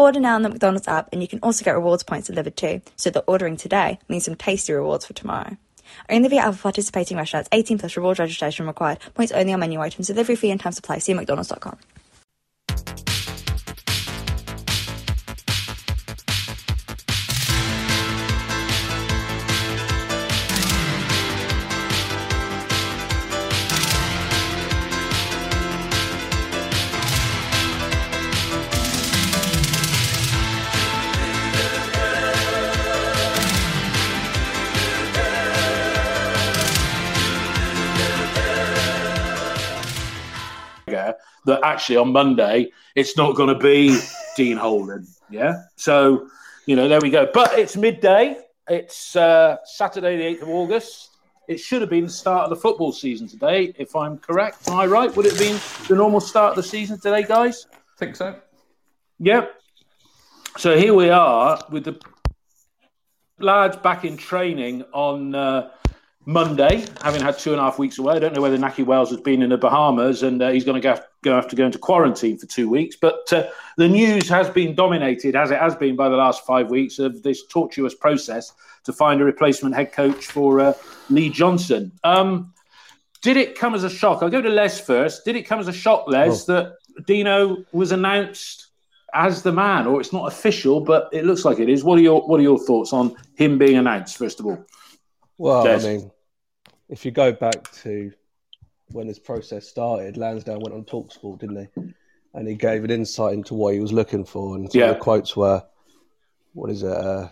Order now on the McDonald's app, and you can also get rewards points delivered too, so the ordering today means some tasty rewards for tomorrow. Only via other participating restaurants, 18 plus rewards registration required. Points only on menu items, delivery fee and time supply. See mcdonalds.com. actually on Monday it's not going to be Dean Holden. Yeah. So, you know, there we go. But it's midday. It's uh, Saturday, the 8th of August. It should have been the start of the football season today, if I'm correct. Am I right? Would it have been the normal start of the season today, guys? I think so. Yep. So here we are with the lads back in training on uh, Monday, having had two and a half weeks away. I don't know whether Nahki Wells has been in the Bahamas and uh, he's going to go, go have to go into quarantine for two weeks. But uh, the news has been dominated, as it has been by the last five weeks, of this tortuous process to find a replacement head coach for uh, Lee Johnson. Um, did it come as a shock? I'll go to Lez first. Did it come as a shock, Lez, oh. that Dino was announced as the man, or it's not official, but it looks like it is? What are your What are your thoughts on him being announced? First of all. Well, Des. I mean, if you go back to when this process started, Lansdown went on Talksport, didn't he? And he gave an insight into what he was looking for, and some yeah. of the quotes were, "What is it? Uh,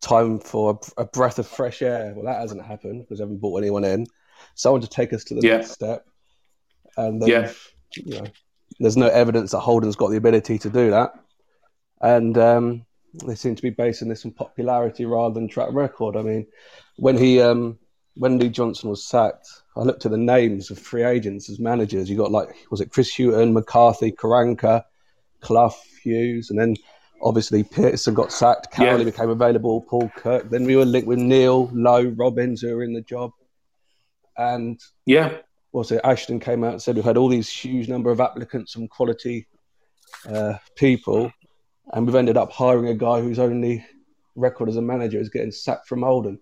time for a, a, breath of fresh air." Well, that hasn't happened because I haven't brought anyone in. Someone to take us to the yeah. next step, and yeah. you know, there's no evidence that Holden's got the ability to do that, and um, they seem to be basing this on popularity rather than track record. I mean, when he um, when Lee Johnson was sacked, I looked at the names of free agents as managers. You got like, was it Chris Hughton, McCarthy, Karanka, Clough, Hughes, and then obviously Pearson got sacked. Cowley yeah. became available. Paul Kirk. Then we were linked with Neil Lowe, Robins, who were in the job, and yeah, was it Ashton came out and said we've had all these huge number of applicants from quality uh, people, and we've ended up hiring a guy whose only record as a manager is getting sacked from Oldham.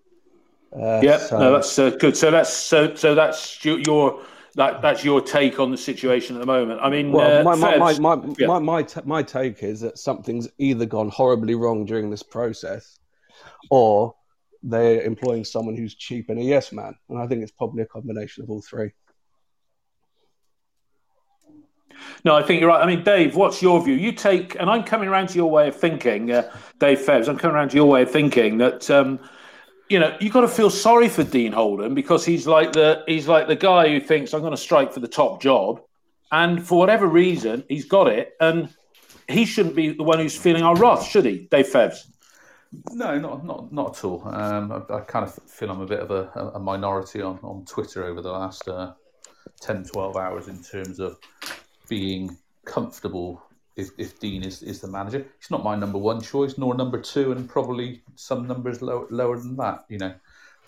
Uh, yeah, so. no, that's uh, good. So that's so so that's your that that's your take on the situation at the moment. I mean, well, uh, my, my, my, my, yeah. my, my, t- my take is that something's either gone horribly wrong during this process, or they're employing someone who's cheap and a yes man, and I think it's probably a combination of all three. No, I think you're right. I mean, Dave, what's your view? You take, and I'm coming around to your way of thinking, uh, Dave Fevs. I'm coming around to your way of thinking that. Um, you know, you got to feel sorry for Dean Holden because he's like the he's like the guy who thinks I'm going to strike for the top job, and for whatever reason he's got it, and he shouldn't be the one who's feeling our wrath, should he, Dave Fevs? No, not not not at all. Um, I, I, kind of feel I'm a bit of a, a minority on, on Twitter over the last uh, 10, 12 hours in terms of being comfortable if, if Dean is, is the manager. He's not my number one choice, nor number two, and probably some numbers low, lower than that, you know.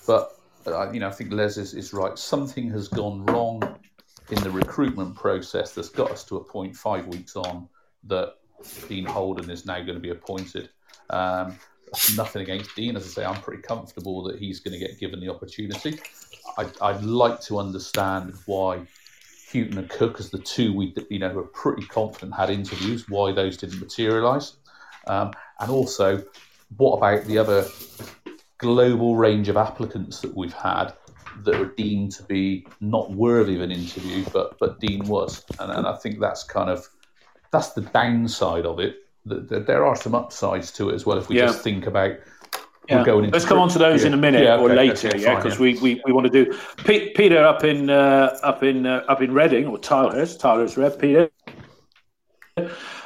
But, uh, you know, I think Lez is, is right. Something has gone wrong in the recruitment process that's got us to a point five weeks on that Dean Holden is now going to be appointed. Um, nothing against Dean. As I say, I'm pretty comfortable that he's going to get given the opportunity. I, I'd like to understand why Hughton and Cook as the two we you know were pretty confident had interviews. Why those didn't materialise, um, and also what about the other global range of applicants that we've had that were deemed to be not worthy of an interview, but but Dean was, and, and I think that's kind of that's the downside of it. There are some upsides to it as well if we yeah. just think about yeah. Let's come on to those yeah. in a minute yeah, okay, or later, yeah, because we, we, we want to do Peter up in uh, up in uh, up in Reading or Tilehurst, Tilehurst Red. Peter.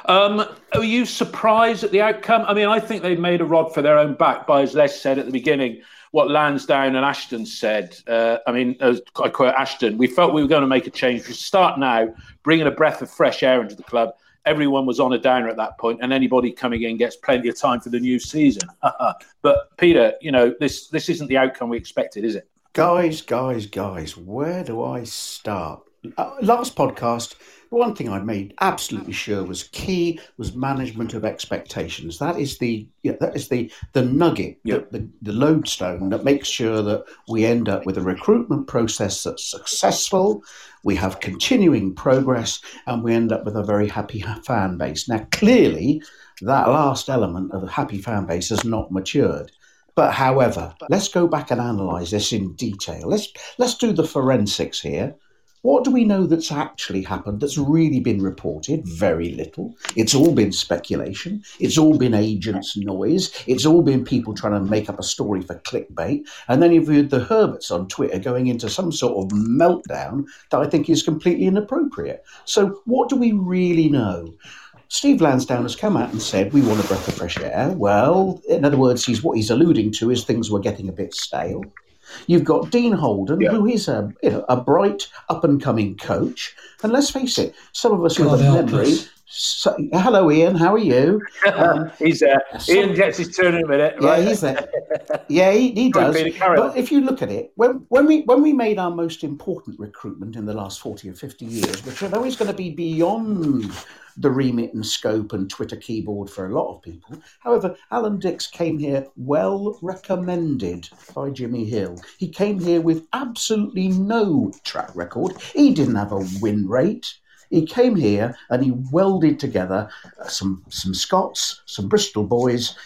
Um, are you surprised at the outcome? I mean, I think they've made a rod for their own back by, as Lez said at the beginning, what Lansdown and Ashton said. Uh, I mean, as I quote Ashton, we felt we were going to make a change. We start now, bringing a breath of fresh air into the club. Everyone was on a downer at that point, and anybody coming in gets plenty of time for the new season. but Peter, you know, this this isn't the outcome we expected, is it? Guys, guys, guys, where do I start? Uh, last podcast, one thing I made absolutely sure was key was management of expectations. That is the yeah, that is the the nugget, the, the, the lodestone that makes sure that we end up with a recruitment process that's successful. We have continuing progress, and we end up with a very happy fan base. Now, clearly, that last element of a happy fan base has not matured. But however, let's go back and analyze this in detail. Let's let's do the forensics here. What do we know that's actually happened that's really been reported? Very little. It's all been speculation. It's all been agents' noise. It's all been people trying to make up a story for clickbait. And then you've heard the Herberts on Twitter going into some sort of meltdown that I think is completely inappropriate. So, what do we really know? Steve Lansdown has come out and said we want a breath of fresh air. Well, in other words, he's what he's alluding to is things were getting a bit stale. You've got Dean Holden, yeah. who is a you know a bright up and coming coach, and let's face it, some of us God with a memory. So, hello, Ian. How are you? Um, he's there. So, Ian gets his turn in a minute. Right? Yeah, he's there. Yeah, he, he does. But if you look at it, when, when we when we made our most important recruitment in the last forty or fifty years, which I know is going to be beyond the remit and scope and Twitter keyboard for a lot of people. However, Alan Dicks came here well recommended by Jimmy Hill. He came here with absolutely no track record. He didn't have a win rate. He came here and he welded together some some Scots, some Bristol boys,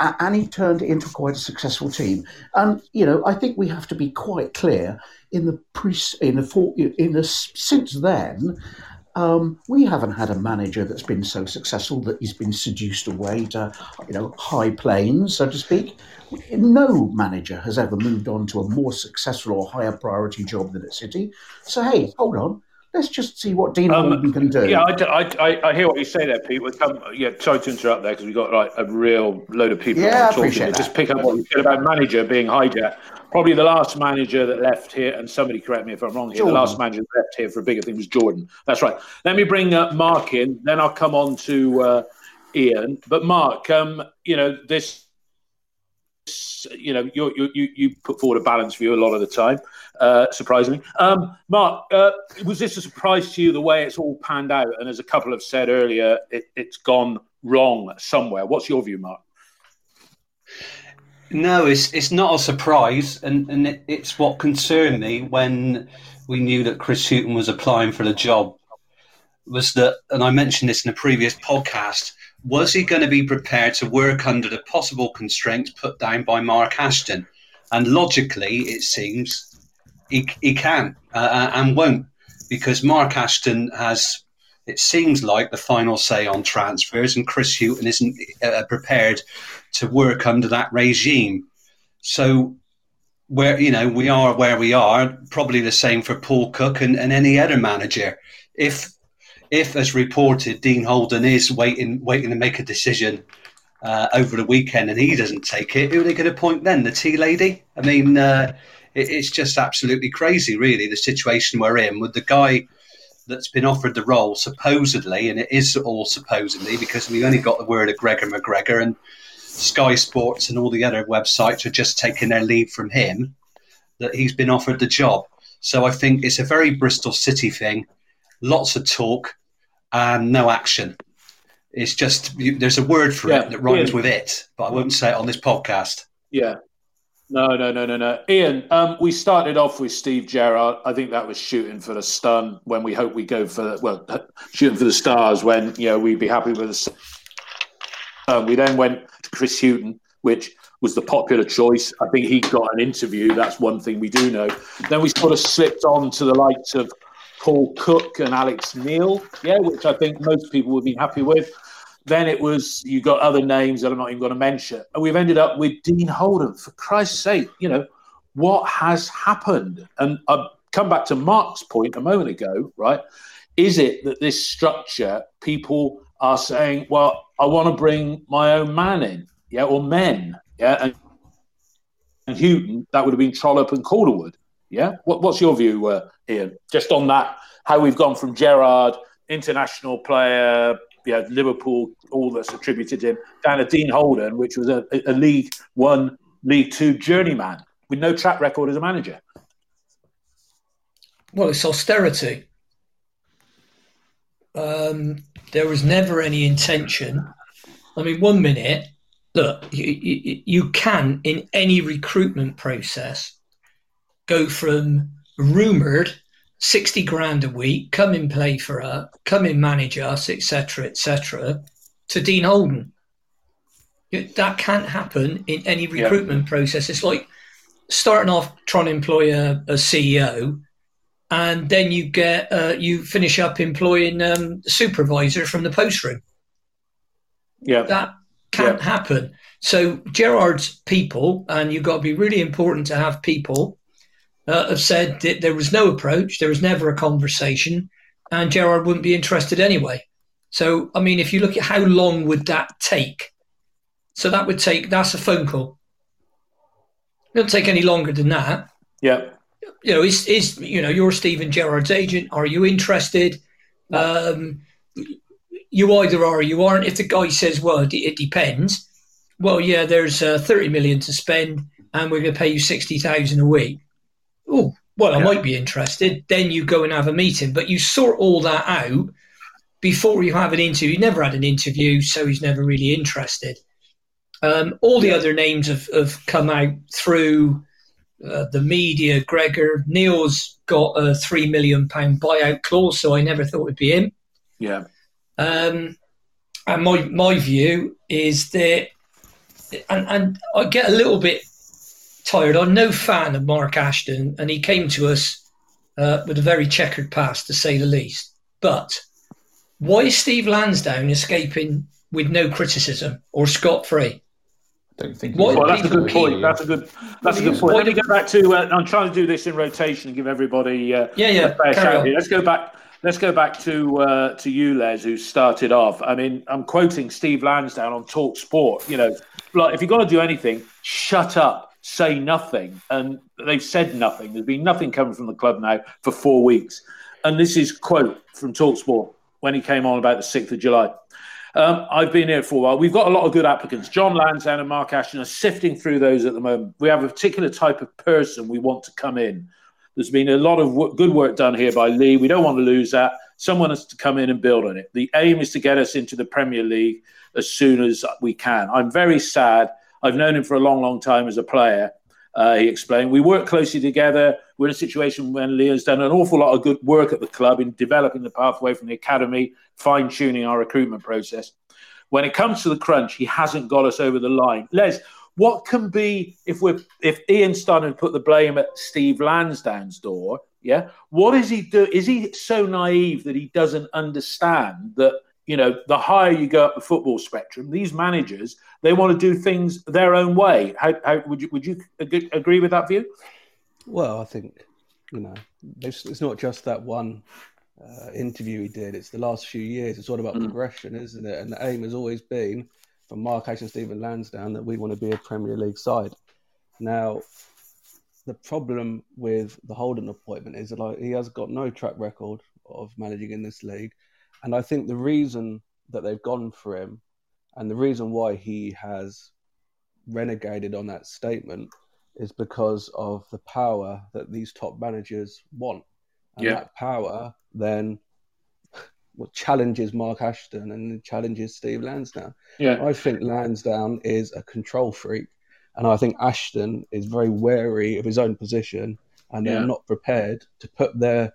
and he turned it into quite a successful team. And you know, I think we have to be quite clear in the pre in the in the since then. Um, we haven't had a manager that's been so successful that he's been seduced away to, you know, high planes, so to speak. No manager has ever moved on to a more successful or higher priority job than at City. So hey, hold on, let's just see what Dean um, can do. Yeah, I, I, I, hear what you say there, Pete. Come, yeah, sorry to interrupt there because we've got like a real load of people yeah, talking. That. Just pick up what you said about manager being hijacked probably the last manager that left here, and somebody correct me if I'm wrong here, Jordan. the last manager that left here for a bigger thing was Jordan. That's right. Let me bring uh, Mark in, then I'll come on to uh, Ian. But Mark, um, you know, this, you know, you, you, you put forward a balanced view a lot of the time, uh, surprisingly. Um, Mark, uh, was this a surprise to you the way it's all panned out? And as a couple have said earlier, it, it's gone wrong somewhere. What's your view, Mark? No, it's it's not a surprise, and and it, it's what concerned me when we knew that Chris Hughton was applying for the job. Was that, and I mentioned this in a previous podcast. Was he going to be prepared to work under the possible constraints put down by Mark Ashton? And logically, it seems he he can uh, uh and won't, because Mark Ashton has it seems like the final say on transfers, and Chris Hughton isn't uh, prepared to work under that regime. So, where you know we are where we are, probably the same for Paul Cook and, and any other manager. If if, as reported, Dean Holden is waiting waiting to make a decision uh, over the weekend and he doesn't take it, who are they going to appoint then? The tea lady? I mean, uh, it, it's just absolutely crazy, really, the situation we're in with the guy that's been offered the role supposedly, and it is all supposedly because we've only got the word of Gregor MacGregor and Sky Sports and all the other websites are just taking their lead from him that he's been offered the job. So I think it's a very Bristol City thing, lots of talk and no action. It's just there's a word for yeah, it that rhymes yeah. with it, but I won't say it on this podcast. Yeah, no, no, no, no, no. Ian, um, we started off with Steve Gerrard. I think that was shooting for the stun when we hope we go for the, well, shooting for the stars when you know we'd be happy with us. Um, we then went to Chris Hughton. which was the popular choice. I think he got an interview. That's one thing we do know. Then we sort of slipped on to the likes of Paul Cook and Alex Neil, yeah, which I think most people would be happy with. Then it was you got other names that I'm not even going to mention, and we've ended up with Dean Holden. For Christ's sake, you know what has happened? And I've come back to Mark's point a moment ago, right? Is it that this structure, people are saying, well, I want to bring my own man in, yeah, or men, yeah, and, and Hughton, that would have been Trollope and Calderwood, yeah. What, what's your view, uh, Ian? Just on that, how we've gone from Gerrard, international player, yeah, Liverpool, all that's attributed him, down to Dean Holden, which was a, a League One, League Two journeyman with no track record as a manager. Well, it's austerity. Um, there was never any intention. I mean, one minute, look, you, you, you can in any recruitment process go from rumored 60 grand a week, come and play for us, come and manage us, etc., etc., to Dean Holden. That can't happen in any recruitment yeah. process. It's like starting off trying to employ a, a CEO, and then you get uh, you finish up employing um, supervisor from the post room. Yeah, that can't yeah. happen. So Gerrard's people, and you've got to be really important to have people, uh, have said that there was no approach, there was never a conversation, and Gerrard wouldn't be interested anyway. So I mean, if you look at how long would that take, so that would take that's a phone call. It doesn't take any longer than that. Yeah. You know, is is you know you're Stephen Gerrard's agent? Are you interested? Um, you either are or you aren't. If the guy says, "Well, it depends," well, yeah, there's uh, thirty million to spend, and we're going to pay you sixty thousand a week. Oh, well, I might be interested. Then you go and have a meeting, but you sort all that out before you have an interview. You never had an interview, so he's never really interested. Um, all the other names have, have come out through uh, the media. Gregor Neil's got a three million pound buyout clause, so I never thought it'd be him. Yeah. Um, and my my view is that, and, and I get a little bit tired. I'm no fan of Mark Ashton, and he came to us uh, with a very checkered past, to say the least. But why is Steve Lansdown escaping with no criticism or scot free? I don't think. Well, that's a good point. That's a good. That's a good point. Let me go back to. Uh, I'm trying to do this in rotation and give everybody. Uh, yeah, yeah. A fair shout here. Let's go back. Let's go back to uh, to you, Lez, who started off. I mean, I'm quoting Steve Lansdown on Talk Sport. You know, like if you're going to do anything, shut up, say nothing, and they've said nothing. There's been nothing coming from the club now for four weeks, and this is quote from Talk Sport when he came on about the sixth of July. Um, I've been here for a while. We've got a lot of good applicants. John Lansdown and Mark Ashton are sifting through those at the moment. We have a particular type of person we want to come in. There's been a lot of w- good work done here by Lee. We don't want to lose that. Someone has to come in and build on it. The aim is to get us into the Premier League as soon as we can. I'm very sad. I've known him for a long, long time as a player. Uh, he explained. We work closely together. We're in a situation when Leo's done an awful lot of good work at the club in developing the pathway from the academy, fine tuning our recruitment process. When it comes to the crunch, he hasn't got us over the line. Lez, what can be if we're if Ian Stunning put the blame at Steve Lansdown's door? Yeah, what is he do? Is he so naive that he doesn't understand that you know, the higher you go up the football spectrum, these managers they want to do things their own way. How, how would you would you agree with that view? Well, I think you know, it's, it's not just that one uh, interview he did. It's the last few years. It's all about mm. progression, isn't it? And the aim has always been from Mark H and Stephen Lansdown that we want to be a Premier League side. Now, the problem with the Holden appointment is that like, he has got no track record of managing in this league. And I think the reason that they've gone for him and the reason why he has renegated on that statement is because of the power that these top managers want. And yeah. that power then well, challenges Mark Ashton and challenges Steve Lansdown. Yeah. I think Lansdown is a control freak. And I think Ashton is very wary of his own position and they're yeah. not prepared to put their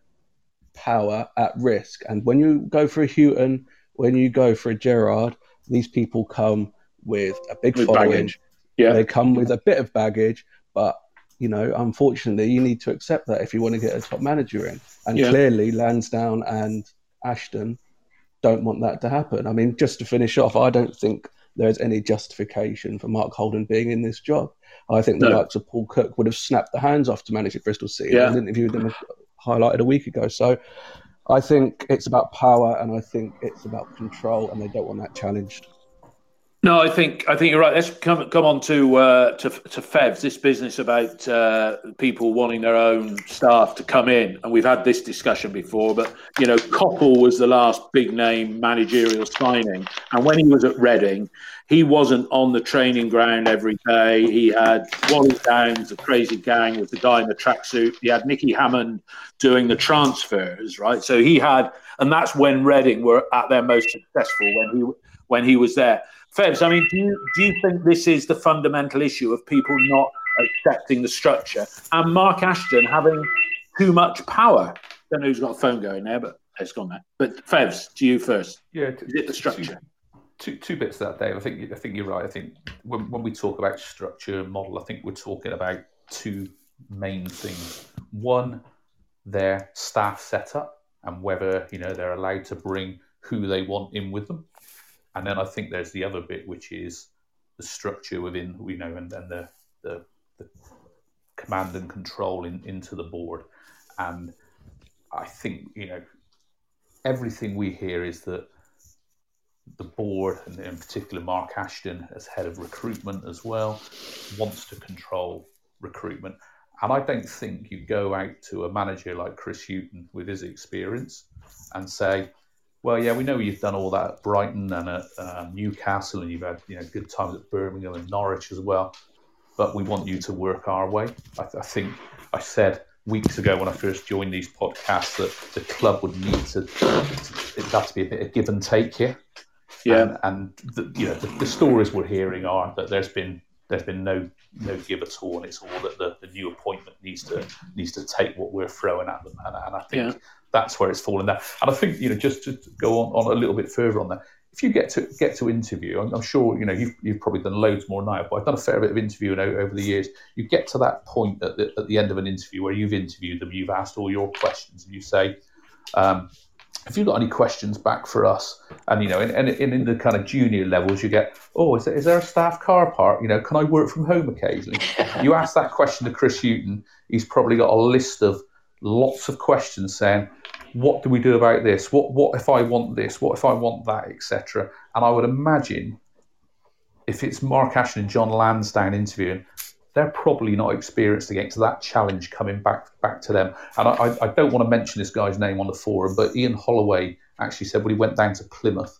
power at risk. And when you go for a Hughton, when you go for a Gerrard, these people come with a big with following, baggage. Yeah. They come with a bit of baggage, but you know, unfortunately, you need to accept that if you want to get a top manager in. And Yeah. clearly, Lansdown and Ashton don't want that to happen. I mean, just to finish off, I don't think there's any justification for Mark Holden being in this job. I think the No. likes of Paul Cook would have snapped the hands off to manage at Bristol City. Yeah. An interview with them highlighted a week ago. So I think it's about power and I think it's about control, and they don't want that challenged. No, I think I think you're right. Let's come come on to uh, to to Fevs. This business about uh, people wanting their own staff to come in, and we've had this discussion before. But you know, Coppell was the last big name managerial signing, and when he was at Reading, he wasn't on the training ground every day. He had Wally Downes, the crazy gang, with the guy in the tracksuit. He had Nicky Hammond doing the transfers, right? So he had, and that's when Reading were at their most successful when he when he was there. Fevs, I mean, do you, do you think this is the fundamental issue of people not accepting the structure and Mark Ashton having too much power? I don't know who's got a phone going there, but it's gone there. But Fevs, to you first. Yeah, Is it the structure? Two, two bits to that, Dave. I think I think you're right. I think when, when we talk about structure and model, I think we're talking about two main things. One, their staff setup and whether you know they're allowed to bring who they want in with them. And then I think there's the other bit, which is the structure within, you know, and then the, the, the command and control in, into the board. And I think, you know, everything we hear is that the board, and in particular Mark Ashton as head of recruitment as well, wants to control recruitment. And I don't think you go out to a manager like Chris Hughton with his experience and say, well, yeah, we know you've done all that at Brighton and at um, Newcastle, and you've had you know good times at Birmingham and Norwich as well. But we want you to work our way. I, I think I said weeks ago when I first joined these podcasts that the club would need to, it has got to be a bit of give and take here. Yeah. And, and the, you know the, the stories we're hearing are that there's been there's been no no give at all, and it's all that the, the new appointment needs to needs to take what we're throwing at them, and, and I think Yeah. that's where it's fallen down. And I think you know just to go on, on a little bit further on that, if you get to get to interview, I'm, I'm sure you know you've, you've probably done loads more now, but I've done a fair bit of interviewing over, over the years. You get to that point at the, at the end of an interview where you've interviewed them, you've asked all your questions, and you say. Um, have you've got any questions back for us? And you know, and, and, and in the kind of junior levels, you get, oh, is there, is there a staff car park? You know, can I work from home occasionally? you ask that question to Chris Hughton, he's probably got a list of lots of questions saying, what do we do about this? What what if I want this? What if I want that, etc. And I would imagine if it's Mark Ashton and John Lansdown interviewing, they're probably not experienced against that challenge coming back back to them. And I, I- don't want to mention this guy's name on the forum, but Ian Holloway actually said when he went down to Plymouth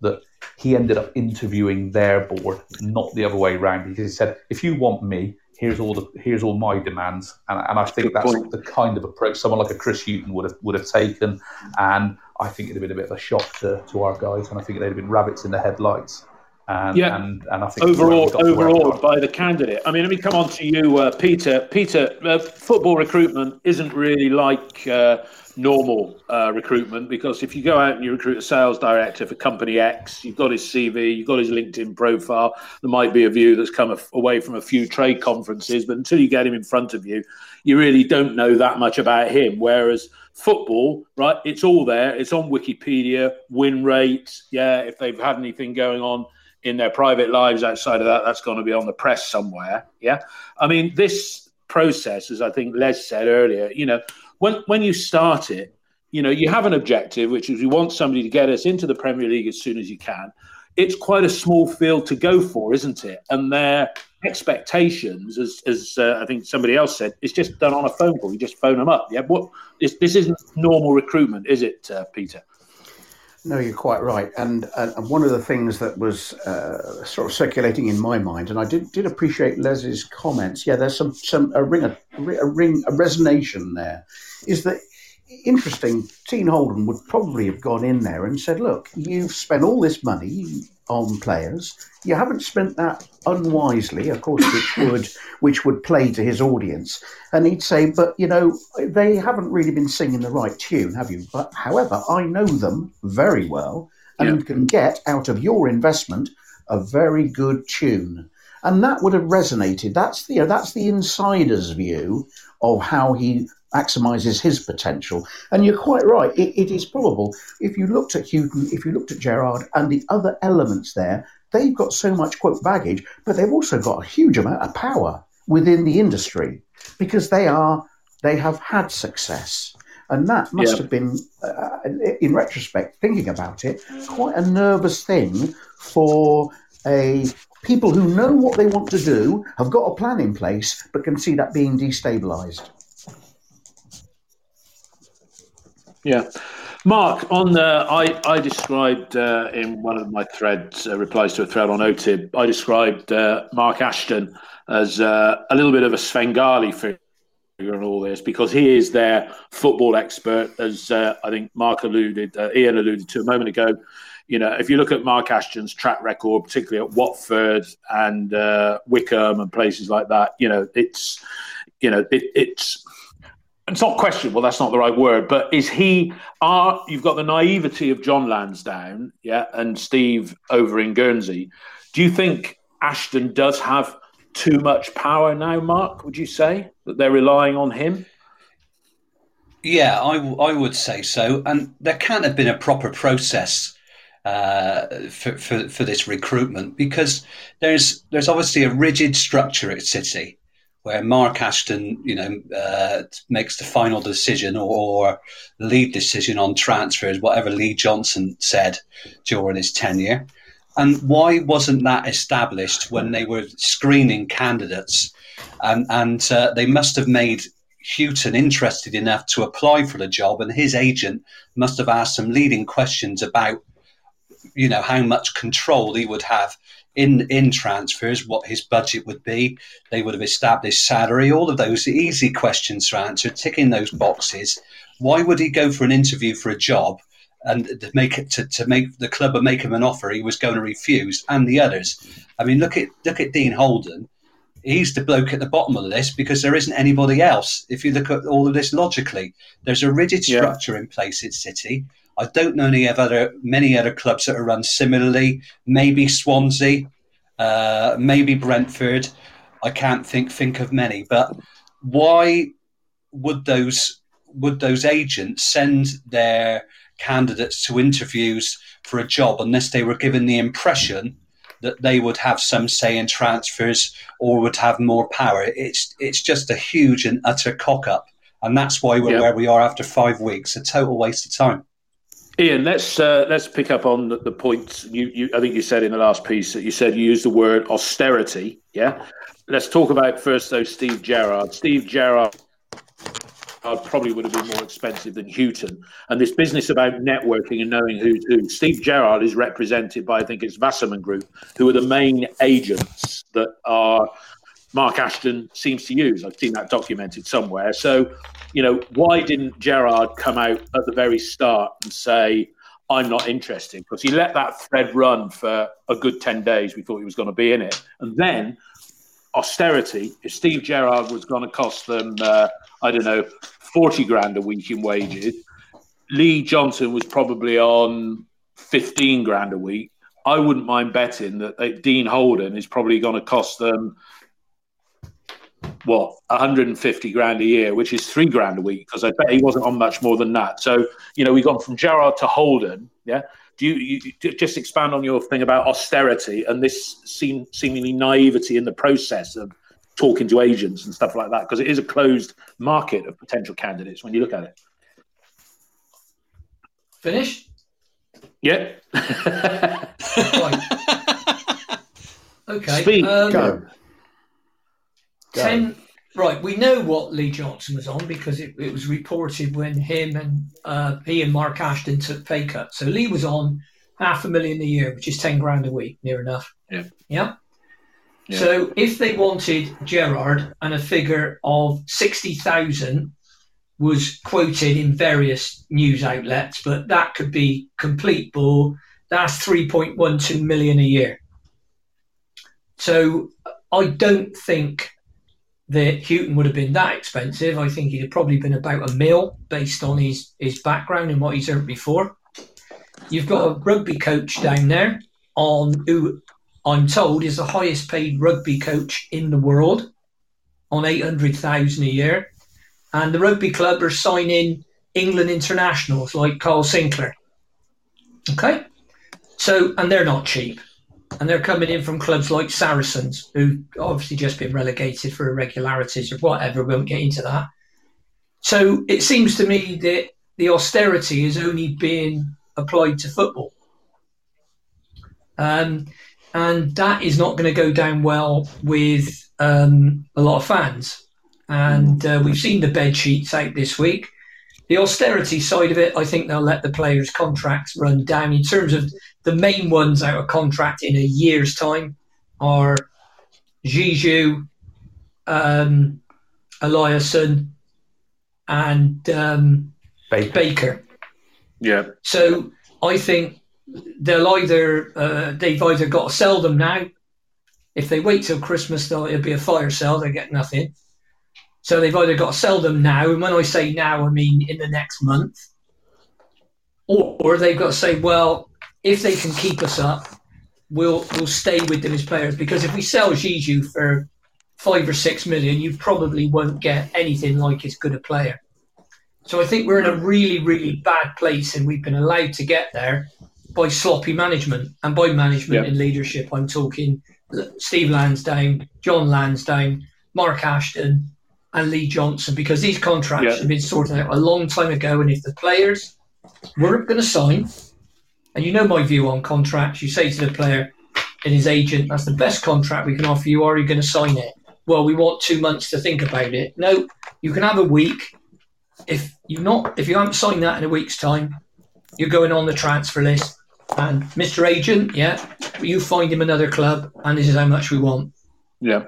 that he ended up interviewing their board, not the other way around, because he said, if you want me, here's all the here's all my demands. And, and I think Good that's point. the kind of approach someone like a Chris Hughton would have would have taken. And I think it'd have been a bit of a shock to, to our guys, and I think they'd have been rabbits in the headlights. And, Yeah. and, and I think overall, we got to where we overall by the candidate. I mean, let me come on to you, uh, Peter. Peter, uh, football recruitment isn't really like uh, normal uh, recruitment because if you go out and you recruit a sales director for company X, you've got his CV, you've got his LinkedIn profile. There might be a view that's come away from a few trade conferences, but until you get him in front of you, you really don't know that much about him. Whereas football, right, it's all there. It's on Wikipedia, win rates, yeah, if they've had anything going on in their private lives outside of that, that's going to be on the press somewhere. Yeah. I mean, this process, as I think Lez said earlier, you know, when, when you start it, you know, you have an objective, which is we want somebody to get us into the Premier League as soon as you can. It's quite a small field to go for, isn't it? And their expectations, as, as uh, I think somebody else said, it's just done on a phone call. You just phone them up. Yeah. What this, this isn't normal recruitment, is it, uh, Peter? No, you're quite right. And, and one of the things that was uh, sort of circulating in my mind, and I did, did appreciate Lez's comments. Yeah, there's some some a ring a, a ring a resonation there. Is that interesting? Dean Holden would probably have gone in there and said, "Look, you've spent all this money on players. You haven't spent that unwisely, of course, which would which would play to his audience." And he'd say, "But you know, they haven't really been singing the right tune, have you? But however, I know them very well and Yeah. can get out of your investment a very good tune." and that would have resonated. That's the you know, that's the insider's view of how he maximises his potential. And you're quite right. It, it is probable if you looked at Hughton, if you looked at Gerrard and the other elements there, they've got so much quote baggage, but they've also got a huge amount of power within the industry because they are they have had success. And that must yeah. have been, uh, in retrospect, thinking about it, quite a nervous thing for a people who know what they want to do, have got a plan in place, but can see that being destabilised. Yeah. Mark, on the, I, I described uh, in one of my threads, uh, replies to a thread on OTIB, I described uh, Mark Ashton as uh, a little bit of a Svengali figure in all this because he is their football expert, as uh, I think Mark alluded, uh, Ian alluded to a moment ago. You know, if you look at Mark Ashton's track record, particularly at Watford and Wycombe and places like that, you know, it's, you know, it, it's it's not question. Well, that's not the right word. But is he? Are you've got the naivety of John Lansdown, yeah, and Steve over in Guernsey? Do you think Ashton does have too much power now, Mark? Would you say that they're relying on him? Yeah, I, I would say so. And there can't have been a proper process uh, for, for, for this recruitment because there's there's obviously a rigid structure at City where Mark Ashton, you know, uh, makes the final decision or, lead decision on transfers, whatever Lee Johnson said during his tenure. And why wasn't that established when they were screening candidates? And, and uh, they must have made Hughton interested enough to apply for the job, and his agent must have asked some leading questions about, you know, how much control he would have in in transfers, what his budget would be. They would have established salary, all of those easy questions to answer, ticking those boxes. Why would he go for an interview for a job and to make it to, to make the club and make him an offer he was going to refuse, and the others? I mean, look at look at Dean Holden. He's the bloke at the bottom of the list because there isn't anybody else. If you look at all of this logically, there's a rigid structure yeah. in place at City. I don't know any other many other clubs that are run similarly. Maybe Swansea, uh, maybe Brentford. I can't think think of many. But why would those would those agents send their candidates to interviews for a job unless they were given the impression that they would have some say in transfers or would have more power? It's it's just a huge and utter cock up, and that's why we're yep. where we are after five weeks. A total waste of time. Ian, let's uh, let's pick up on the, the points you, you. I think you said in the last piece that you said you used the word austerity. Yeah, let's talk about first though Steve Gerrard. Steve Gerrard probably would have been more expensive than Hughton. And this business about networking and knowing who's who. Steve Gerrard is represented by I think it's Wasserman Group, who are the main agents that are Mark Ashton seems to use. I've seen that documented somewhere. So, you know, why didn't Gerrard come out at the very start and say, I'm not interested? Because he let that thread run for a good 10 days. We thought he was going to be in it. And then austerity, if Steve Gerrard was going to cost them, uh, I don't know, 40 grand a week in wages, Lee Johnson was probably on 15 grand a week. I wouldn't mind betting that Dean Holden is probably going to cost them what 150 grand a year, which is three grand a week, because I bet he wasn't on much more than that. So you know, we've gone from Gerrard to Holden. Yeah. Do you, you just expand on your thing about austerity and this seem, seemingly naivety in the process of talking to agents and stuff like that? Because it is a closed market of potential candidates when you look at it. Finish. Yeah. okay. Speak. Um, Go. Ten. Right, we know what Lee Johnson was on because it, it was reported when him and uh, he and Mark Ashton took pay cut. So Lee was on half a million a year, which is ten grand a week, near enough. Yeah. Yeah. yeah. So if they wanted Gerrard and a figure of sixty thousand was quoted in various news outlets, but that could be complete bull. That's three point one two million a year. So I don't think that Hughton would have been that expensive. I think he'd have probably been about a mil based on his, his background and what he's earned before. You've got a rugby coach down there on who I'm told, is the highest paid rugby coach in the world on 800,000 a year. And the rugby club are signing England internationals like Kyle Sinckler. Okay? So, and they're not cheap. And they're coming in from clubs like Saracens, who obviously just been relegated for irregularities or whatever. We won't get into that. So it seems to me that the austerity is only being applied to football. Um, and that is not going to go down well with um, a lot of fans. And uh, we've seen the bed sheets out this week. The austerity side of it, I think they'll let the players' contracts run down. In terms of the main ones out of contract in a year's time, are Zizou, um, Eliasson, and um, Baker. Baker. Yeah. So I think they'll either uh, they've either got to sell them now. If they wait till Christmas, they'll, it'll be a fire sale. They get nothing. So they've either got to sell them now, and when I say now, I mean in the next month, or, or they've got to say, well, if they can keep us up, we'll we'll stay with them as players. Because if we sell Zizou for five or six million, you probably won't get anything like as good a player. So I think we're in a really, really bad place, and we've been allowed to get there by sloppy management. And by management and leadership, I'm talking Steve Lansdown, John Lansdown, Mark Ashton, and Lee Johnson, because these contracts have been sorted out a long time ago. And if the players weren't going to sign, and you know my view on contracts, you say to the player and his agent, that's the best contract we can offer you. Are you going to sign it? Well, we want two months to think about it. No, you can have a week. If you not, if you haven't signed that in a week's time, you're going on the transfer list. And Mr. Agent, yeah, you find him another club, and this is how much we want. Yeah.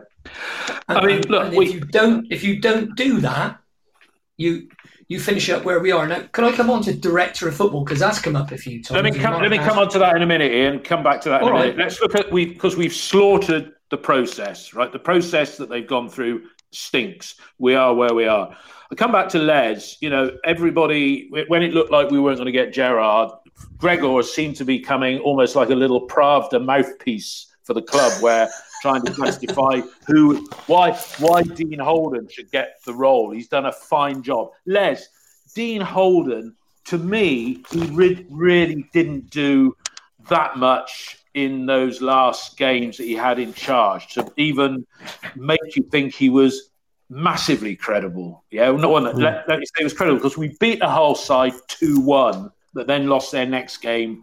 And, I mean, look, we... if you don't, if you don't do that, you you finish up where we are now. Can I come on to director of football because that's come up a few times? Let me come. Let me come on to that in a minute, Ian. Come back to that in All minute. Let's look at we because we've slaughtered the process, right? The process that they've gone through stinks. We are where we are. I come back to Lez. You know, everybody when it looked like we weren't going to get Gerrard, Gregor seemed to be coming almost like a little Pravda mouthpiece for the club, where trying to justify who, why, why Dean Holden should get the role. He's done a fine job. Lez, Dean Holden, to me, he re- really didn't do that much in those last games that he had in charge to even make you think he was massively credible. Yeah, not one mm. let, let me say it was credible because we beat the whole side 2 1 that then lost their next game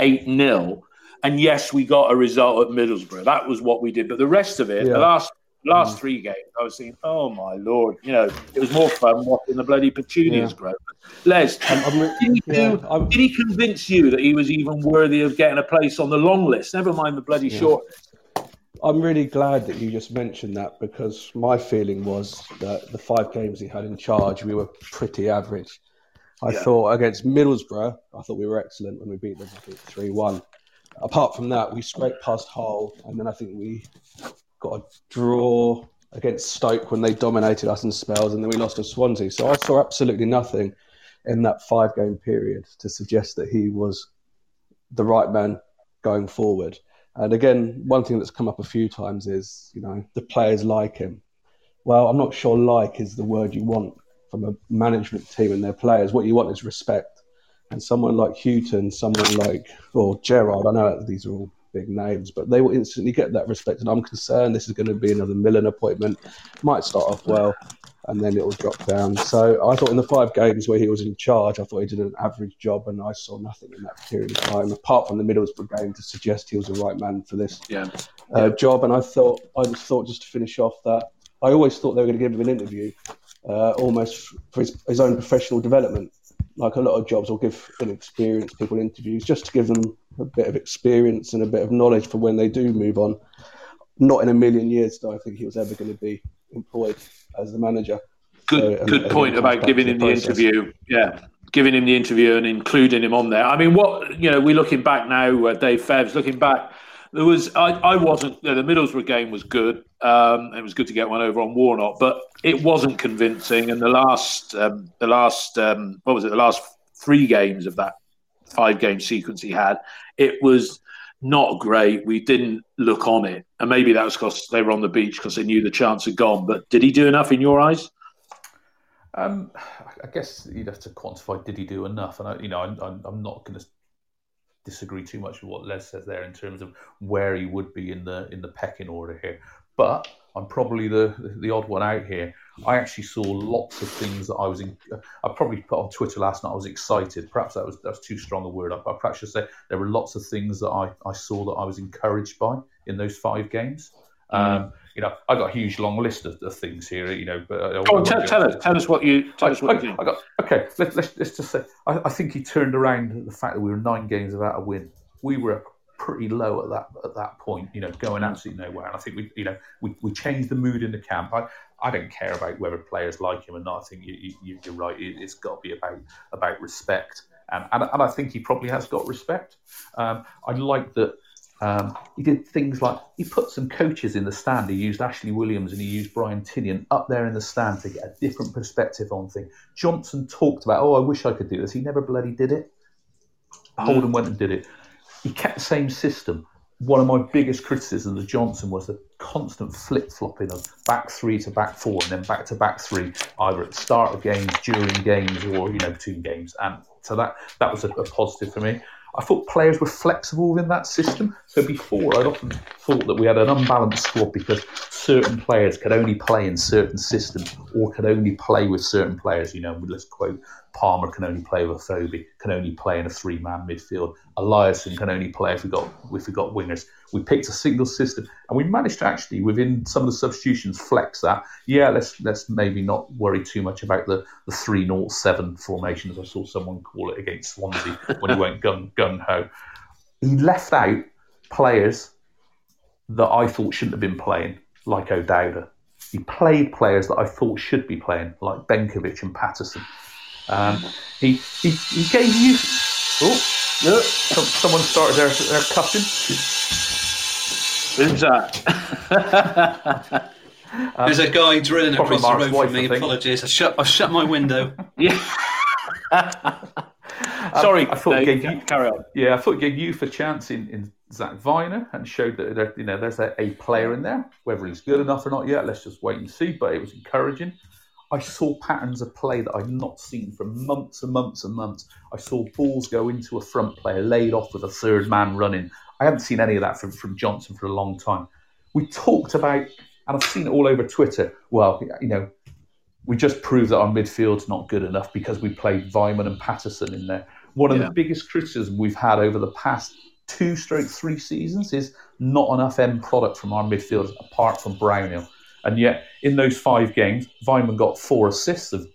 8 0. And yes, we got a result at Middlesbrough. That was what we did. But the rest of it, yeah. the last last mm. three games, I was thinking, oh my lord, you know, it was more fun watching the bloody petunias yeah. grow. Lez, did, he do, yeah, did he convince you that he was even worthy of getting a place on the long list? Never mind the bloody yeah. short list. I'm really glad that you just mentioned that because my feeling was that the five games he had in charge, we were pretty average. I thought against Middlesbrough, I thought we were excellent when we beat them 3 1. Apart from that, we scraped past Hull, and then I think we got a draw against Stoke when they dominated us in spells, and then we lost to Swansea. So I saw absolutely nothing in that five game period to suggest that he was the right man going forward. And again, one thing that's come up a few times is, you know, the players like him. Well, I'm not sure like is the word you want from a management team and their players. What you want is respect. And someone like Hughton, someone like, or Gerrard, I know these are all big names, but they will instantly get that respect. And I'm concerned this is going to be another Millen appointment. Might start off well, and then it will drop down. So I thought in the five games where he was in charge, I thought he did an average job, and I saw nothing in that period of time apart from the Middlesbrough game to suggest he was the right man for this yeah. Uh, job. And I thought, I just thought just to finish off that I always thought they were going to give him an interview, uh, almost for his, his own professional development like a lot of jobs will give inexperienced people interviews just to give them a bit of experience and a bit of knowledge for when they do move on. Not in a million years do I think he was ever going to be employed as the manager. Good, so, good point about giving him the, the interview. Yeah, giving him the interview and including him on there. I mean, what you know, we're looking back now. Uh, Dave Fevs looking back there was I, I wasn't you know, the Middlesbrough game was good. Um, it was good to get one over on Warnock, but it wasn't convincing. And the last um, the last um, what was it? The last three games of that five game sequence he had, it was not great. We didn't look on it, and maybe that was because they were on the beach because they knew the chance had gone. But did he do enough in your eyes? Um, I guess you'd have to quantify. Did he do enough? And I, you know, I'm, I'm not going to disagree too much with what Lez says there in terms of where he would be in the in the pecking order here. But I'm probably the the odd one out here. I actually saw lots of things that I was in. I probably put on Twitter last night. I was excited. Perhaps that was that's too strong a word. I, I perhaps should say there were lots of things that I, I saw that I was encouraged by in those five games. Mm. Um, you know, I got a huge long list of, of things here. You know, but uh, Go on, tell, tell, us, tell us what you tell I, us what I, you I got, okay, let, let's let's just say I, I think he turned around the fact that we were nine games without a win. We were pretty low at that at that point, you know, going mm. absolutely nowhere. And I think we, you know, we, we changed the mood in the camp. I, I don't care about whether players like him or not. I think you, you, you're right. It, has got to be about about respect, and, and, and I think he probably has got respect. Um, I like that. Um, he did things like he put some coaches in the stand. He used Ashley Williams and he used Brian Tinnion up there in the stand to get a different perspective on things. Johnson talked about, oh, I wish I could do this. He never bloody did it. Holden went and did it he kept the same system. One of my biggest criticisms of Johnson was the constant flip flopping of back three to back four and then back to back three, either at the start of games, during games, or you know between games. And so that that was a, a positive for me. I thought players were flexible within that system. So before, I'd often thought that we had an unbalanced squad because certain players could only play in certain systems or could only play with certain players. You know, let's quote Palmer can only play with Phoebe, can only play in a three-man midfield. Eliasson can only play if we got if we got wingers. We picked a single system, and we managed to actually, within some of the substitutions, flex that. Yeah, let's let's maybe not worry too much about the the three naught seven formation, as I saw someone call it against Swansea when he went gun gun ho. He left out players that I thought shouldn't have been playing, like O'Dowda. He played players that I thought should be playing, like Benkovic and Paterson. Um, he, he, he gave you. Oh, no, someone started their, their cupping. Who's that? um, There's a guy drilling across the road from me. Apologies. I shut, I shut my window. yeah. Sorry, um, I thought Dave, gave you, carry on. Yeah, I thought gave you for chance in, in Zak Vyner and showed that there, you know there's a, a, player in there. Whether he's good enough or not yet, let's just wait and see. But it was encouraging. I saw patterns of play that I'd not seen for months and months and months. I saw balls go into a front player, laid off with a third man running. I hadn't seen any of that from, from Johnson for a long time. We talked about, and I've seen it all over Twitter. Well, you know, we just proved that our midfield's not good enough because we played Weimann and Paterson in there. One of yeah. the biggest criticisms we've had over the past two stroke three seasons is not enough end product from our midfielders apart from Brownhill. And yet, in those five games, Weimann got four assists of,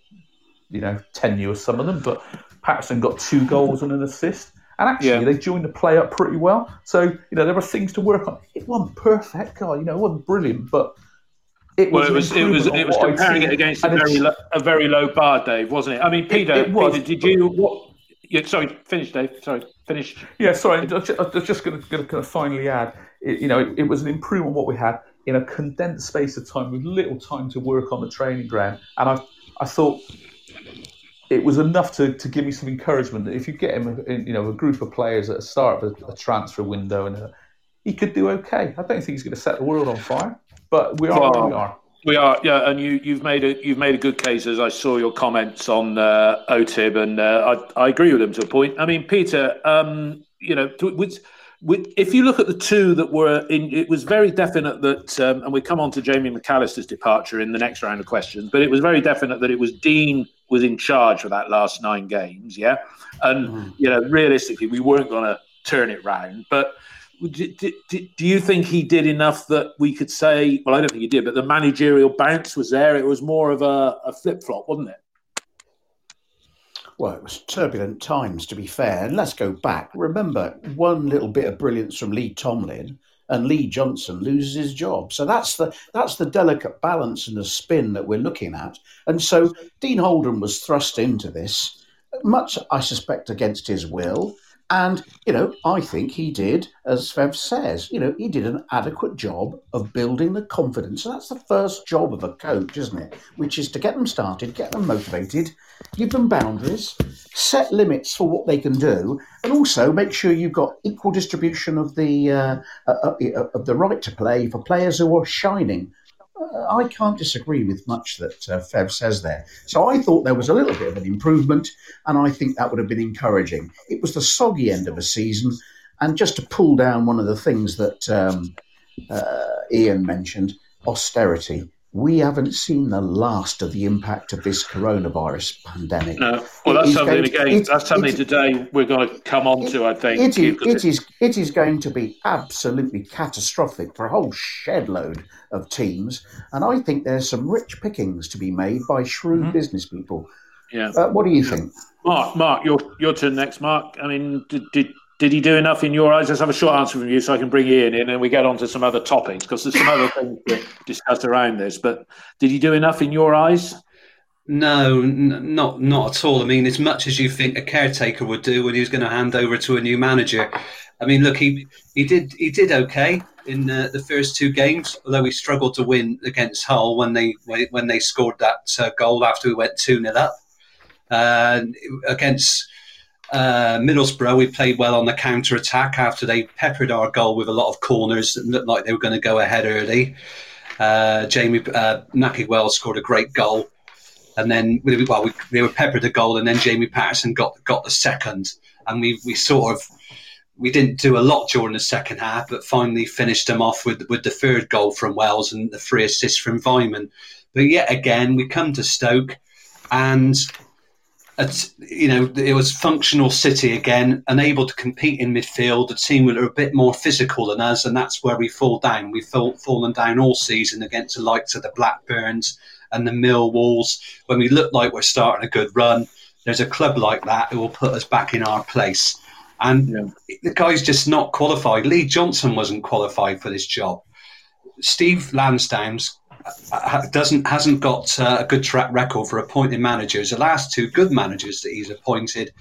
you know, tenuous some of them, but Paterson got two goals and an assist. And actually, yeah. they joined the play up pretty well. So, you know, there were things to work on. It wasn't perfect, God, you know, it wasn't brilliant, but it was. Well, it was. It was. It was comparing it against a very, low, a very low bar, Dave, wasn't it? I mean, Peter. It, it was. Peter, did you? What? Yeah, sorry, finish, Dave. Sorry, finish. Yeah, sorry. I was just going to kind of finally add. It, you know, it, it was an improvement on what we had in a condensed space of time with little time to work on the training ground. And I, I thought it was enough to, to give me some encouragement that if you get him, in, you know, a group of players at the start of a, a transfer window, and a, uh, he could do okay. I don't think he's going to set the world on fire, but we are well, we are. We are, yeah, and you, you've made a you've made a good case as I saw your comments on uh, OTIB, and uh, I, I agree with him to a point. I mean, Peter, um, you know, with if you look at the two that were in, it was very definite that, um, and we come on to Jamie McAllister's departure in the next round of questions, but it was very definite that it was Dean was in charge for that last nine games, yeah, and mm. you know realistically we weren't going to turn it round, but. Do, do, do, you think he did enough that we could say? Well, I don't think he did, but the managerial bounce was there. It was more of a, a flip flop, wasn't it? Well, it was turbulent times, to be fair. And let's go back. Remember, one little bit of brilliance from Lee Tomlin, and Lee Johnson loses his job. So that's the that's the delicate balance and the spin that we're looking at. And so Dean Holden was thrust into this, much I suspect against his will. And, you know, I think he did, as Fev says, you know, he did an adequate job of building the confidence. And that's the first job of a coach, isn't it? Which is to get them started, get them motivated, give them boundaries, set limits for what they can do, and also make sure you've got equal distribution of the uh, uh, uh, of the right to play for players who are shining. Uh, I can't disagree with much that uh, Fev says there. So I thought there was a little bit of an improvement, and I think that would have been encouraging. It was the soggy end of a season, and just to pull down one of the things that um, uh, Ian mentioned, austerity we haven't seen the last of the impact of this coronavirus pandemic. No, well, that's something again. it, that's something today we're going to come on to. I think it is, it is. It is going to be absolutely catastrophic for a whole shed load of teams, and I think there's some rich pickings to be made by shrewd mm-hmm. business people. Yeah. Uh, what do you think, Mark? Mark, your your turn next. Mark, I mean, did, did did he do enough in your eyes? Let's have a short answer from you so I can bring Ian in and then we get on to some other topics because there's some other things to discuss around this. But did he do enough in your eyes? No, n- not not at all. I mean, as much as you think a caretaker would do when he was going to hand over to a new manager. I mean, look, he he did he did okay in uh, the first two games, although he struggled to win against Hull when they when they scored that uh, goal after we went two 0 up. Uh, against uh, Middlesbrough, we played well on the counter attack after they peppered our goal with a lot of corners that looked like they were going to go ahead early. Uh, Jamie uh, Nahki Wells scored a great goal, and then well, we, they were peppered a goal, and then Jamie Paterson got got the second, and we we sort of we didn't do a lot during the second half, but finally finished them off with with the third goal from Wells and the three assists from Weimann. But yet again, we come to Stoke, and you know, it was functional City again, unable to compete in midfield. A team that are a bit more physical than us, and that's where we fall down. We've fall, fallen down all season against the likes of the Blackburns and the Millwalls. When we look like we're starting a good run, there's a club like that who will put us back in our place. And yeah. the guy's just not qualified. Lee Johnson wasn't qualified for this job. Steve Lansdown's doesn't hasn't got uh, a good track record for appointing managers. The last two good managers that he's appointed,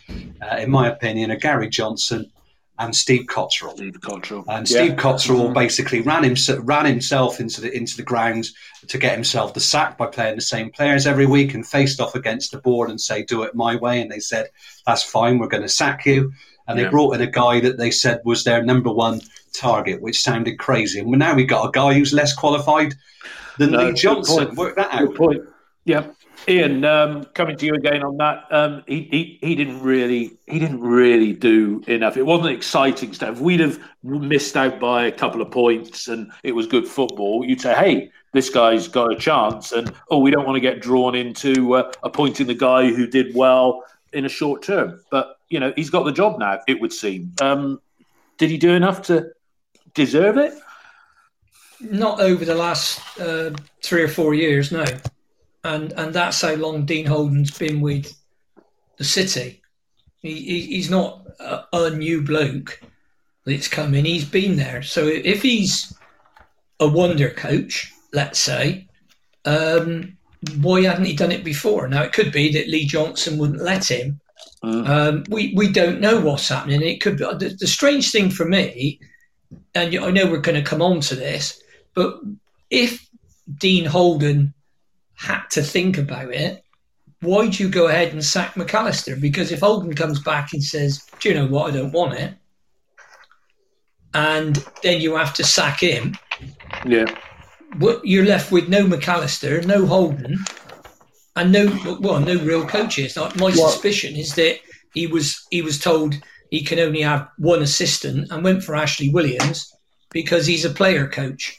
uh, in my opinion, are Gary Johnson and Steve Cotterill. Steve Cotterill. And yeah. Steve Cotterill mm-hmm. basically ran himself ran himself into the into the ground to get himself the sack by playing the same players every week and faced off against the board and say, "Do it my way." And they said, "That's fine. We're going to sack you." And yeah. they brought in a guy that they said was their number one target, which sounded crazy. And now we've got a guy who's less qualified than no, Lee Johnson. Work that out. Good point. Yeah. Ian, um, coming to you again on that. Um, he, he he didn't really he didn't really do enough. It wasn't exciting stuff. We'd have missed out by a couple of points, and it was good football. You'd say, "Hey, this guy's got a chance," and oh, we don't want to get drawn into uh, appointing the guy who did well in a short term. But you know, he's got the job now. It would seem. Um, did he do enough to deserve it? Not over the last uh, three or four years, no. And and that's how long Dean Holden's been with the city. He, he he's not a, a, new bloke that's come in. He's been there. So if he's a wonder coach, let's say, um, why hadn't he done it before? Now it could be that Lee Johnson wouldn't let him. Mm. Um, we we don't know what's happening. It could be the, the strange thing for me, and I know we're going to come on to this. But if Dean Holden had to think about it, why do you go ahead and sack McAllister? Because if Holden comes back and says, "Do you know what? I don't want it," and then you have to sack him, yeah, you're left with no McAllister, no Holden, and no well, no real coaches. My what? suspicion is that he was he was told he can only have one assistant and went for Ashley Williams because he's a player coach.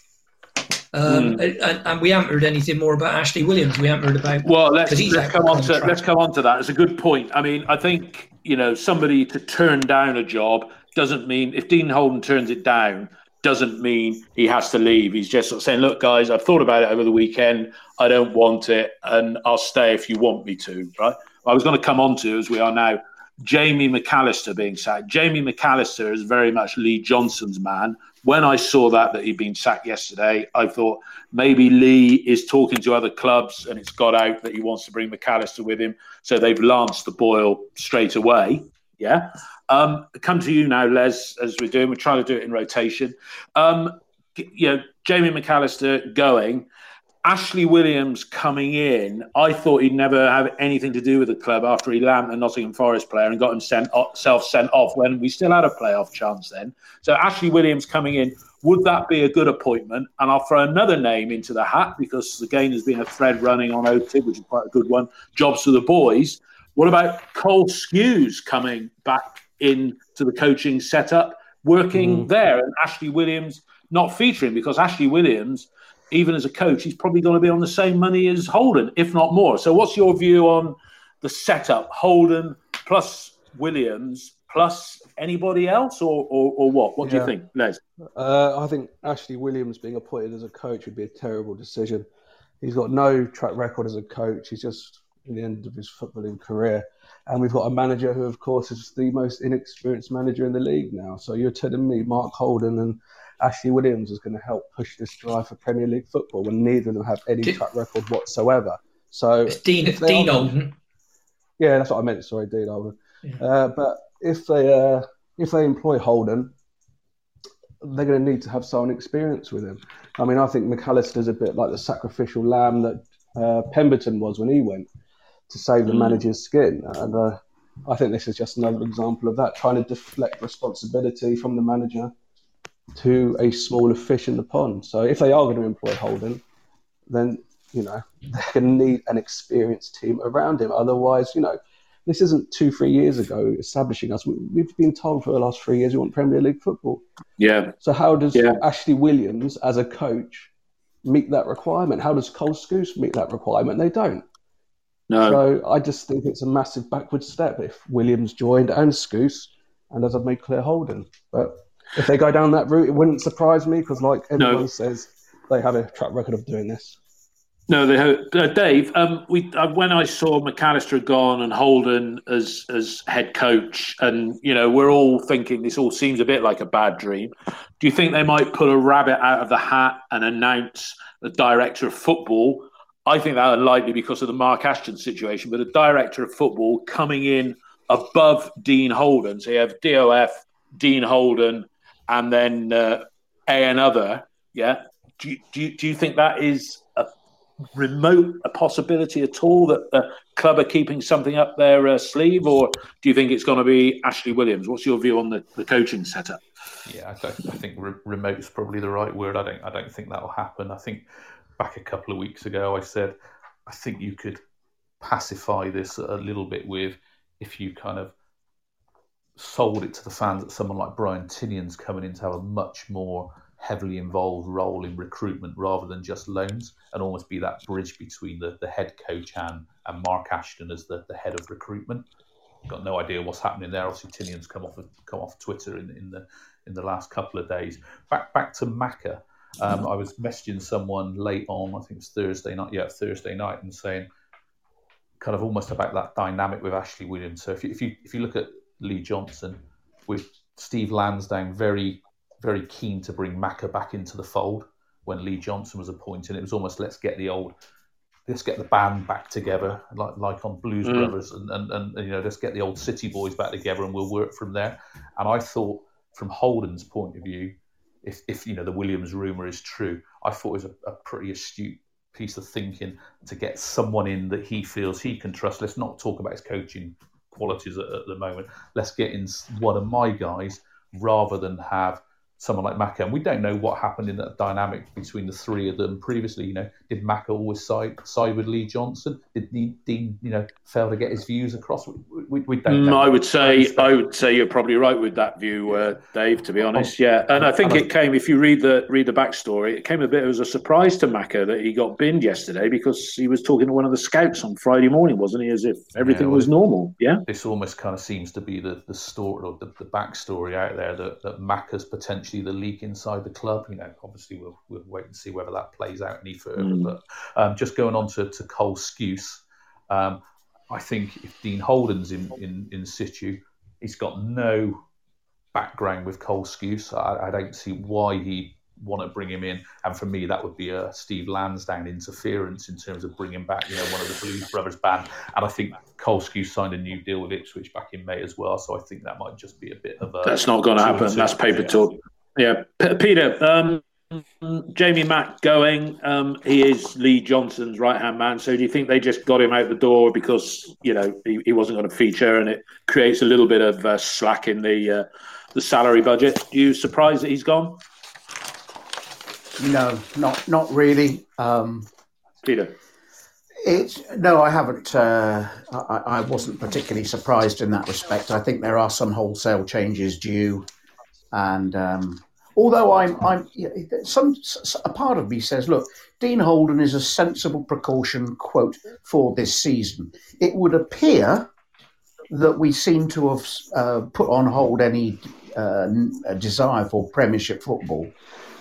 Um, mm. and, and, we haven't heard anything more about Ashley Williams. We haven't heard about. Well, let's, let's come on to let's come on to that. It's a good point. I mean, I think you know somebody to turn down a job doesn't mean if Dean Holden turns it down doesn't mean he has to leave. He's just sort of saying, "Look, guys, I've thought about it over the weekend. I don't want it, and I'll stay if you want me to." Right? I was going to come on to as we are now. Jamie McAllister being sacked. Jamie McAllister is very much Lee Johnson's man when I saw that that he'd been sacked yesterday, I thought maybe Lee is talking to other clubs and it's got out that he wants to bring McAllister with him. So they've lanced the boil straight away. Yeah. Um, come to you now, Lez, as we're doing. We're trying to do it in rotation. Um, you know, Jamie McAllister going. Ashley Williams coming in, I thought he'd never have anything to do with the club after he lamped a Nottingham Forest player and got himself sent off when we still had a playoff chance then. So Ashley Williams coming in, would that be a good appointment? And I'll throw another name into the hat because again there's been a thread running on OTIB, which is quite a good one. Jobs for the boys. What about Cole Skuse coming back into the coaching setup, working mm. there, and Ashley Williams not featuring because Ashley Williams even as a coach, he's probably going to be on the same money as Holden, if not more. So, what's your view on the setup? Holden plus Williams plus anybody else, or or, or what? What yeah. do you think, Lez? Uh, I think Ashley Williams being appointed as a coach would be a terrible decision. He's got no track record as a coach. He's just in the end of his footballing career. And we've got a manager who, of course, is the most inexperienced manager in the league now. So you're telling me Mark Holden and Ashley Williams is going to help push this drive for Premier League football when neither of them have any track record whatsoever. So it's Dean, it's Dean are, Holden. Yeah, that's what I meant. Sorry, Dean Holden. Yeah. Uh, but if they uh, if they employ Holden, they're going to need to have some experience with him. I mean, I think McAllister's a bit like the sacrificial lamb that uh, Pemberton was when he went to save the mm. manager's skin, and uh, I think this is just another example of that, trying to deflect responsibility from the manager to a smaller fish in the pond. So if they are going to employ Holden, then you know they're going to need an experienced team around him. Otherwise, you know, this isn't two, three years ago establishing us. We, have been told for the last three years we want Premier League football. Yeah. So how does yeah. Ashley Williams, as a coach, meet that requirement? How does Cole Skuse meet that requirement? They don't. No. So I just think it's a massive backward step if Williams joined and Skuse, and as I've made clear, Holden. But if they go down that route, it wouldn't surprise me because, like everyone no. says, they have a track record of doing this. No, they have. Uh, Dave, um, we uh, when I saw McAllister gone and Holden as as head coach, and you know we're all thinking this all seems a bit like a bad dream. Do you think they might pull a rabbit out of the hat and announce the director of football? I think that unlikely because of the Mark Ashton situation, but a director of football coming in above Dean Holden. So you have DOF, Dean Holden, and then uh, a another. Yeah. Do you, do you, do you think that is a remote a possibility at all that the club are keeping something up their uh, sleeve, or do you think it's going to be Ashley Williams? What's your view on the, the coaching setup? Yeah, I, I think re- remote is probably the right word. I don't I don't think that will happen. I think back a couple of weeks ago I said I think you could pacify this a little bit with if you kind of sold it to the fans that someone like Brian Tinnion's coming in to have a much more heavily involved role in recruitment rather than just loans and almost be that bridge between the, the head coach and, and Mark Ashton as the, the head of recruitment. Got no idea what's happening there. Obviously, Tinnion's come off come off Twitter in, in the in the last couple of days. Back back to Macca. Um, I was messaging someone late on, I think it's Thursday night, yeah, Thursday night, and saying kind of almost about that dynamic with Ashley Williams. So if you if you if you look at Lee Johnson, with Steve Lansdown very, very keen to bring Macca back into the fold when Lee Johnson was appointed. It was almost let's get the old, let's get the band back together, like like on Blues mm. Brothers, and, and, and you know let's get the old City Boys back together, and we'll work from there. And I thought, from Holden's point of view, if if you know the Williams rumor is true, I thought it was a, a pretty astute piece of thinking to get someone in that he feels he can trust. Let's not talk about his coaching qualities at, at the moment. Let's get in one of my guys rather than have someone like Macca. And we don't know what happened in that dynamic between the three of them previously. You know, did Macca always side, side with Lee Johnson? Did Dean, you know, fail to get his views across? We, we, we don't. Mm, I would say, I would say you're probably right with that view, uh, Dave. To be honest, yeah. And I think it came. If you read the read the backstory, it came a bit as a surprise to Macca that he got binned yesterday because he was talking to one of the scouts on Friday morning, wasn't he? As if everything yeah, well, was normal. Yeah. This almost kind of seems to be the the story or the, the backstory out there that that Macca's potentially potentially the leak inside the club. You know, obviously we'll, we'll wait and see whether that plays out any further. Mm. But um, just going on to, to Cole Skuse, um, I think if Dean Holden's in, in, in situ, he's got no background with Cole Skuse. I, I don't see why he want to bring him in. And for me, that would be a Steve Lansdown interference in terms of bringing back, you know, one of the Blues Brothers band. And I think Cole Kolsky signed a new deal with Ipswich back in May as well. So I think that might just be a bit of a. That's not going to happen. That's paper talk. Yeah, P- Peter. Um, Jamie Mack going. Um, he is Lee Johnson's right hand man. So do you think they just got him out the door because you know he, he wasn't going to feature, and it creates a little bit of uh, slack in the uh, the salary budget? Are you surprised that he's gone? No, not not really. Um, Peter. It's no, I haven't. Uh, I, I wasn't particularly surprised in that respect. I think there are some wholesale changes due, and um, although I'm, I'm some a part of me says, look, Dean Holden is a sensible precaution quote for this season. It would appear that we seem to have uh, put on hold any uh, desire for Premiership football.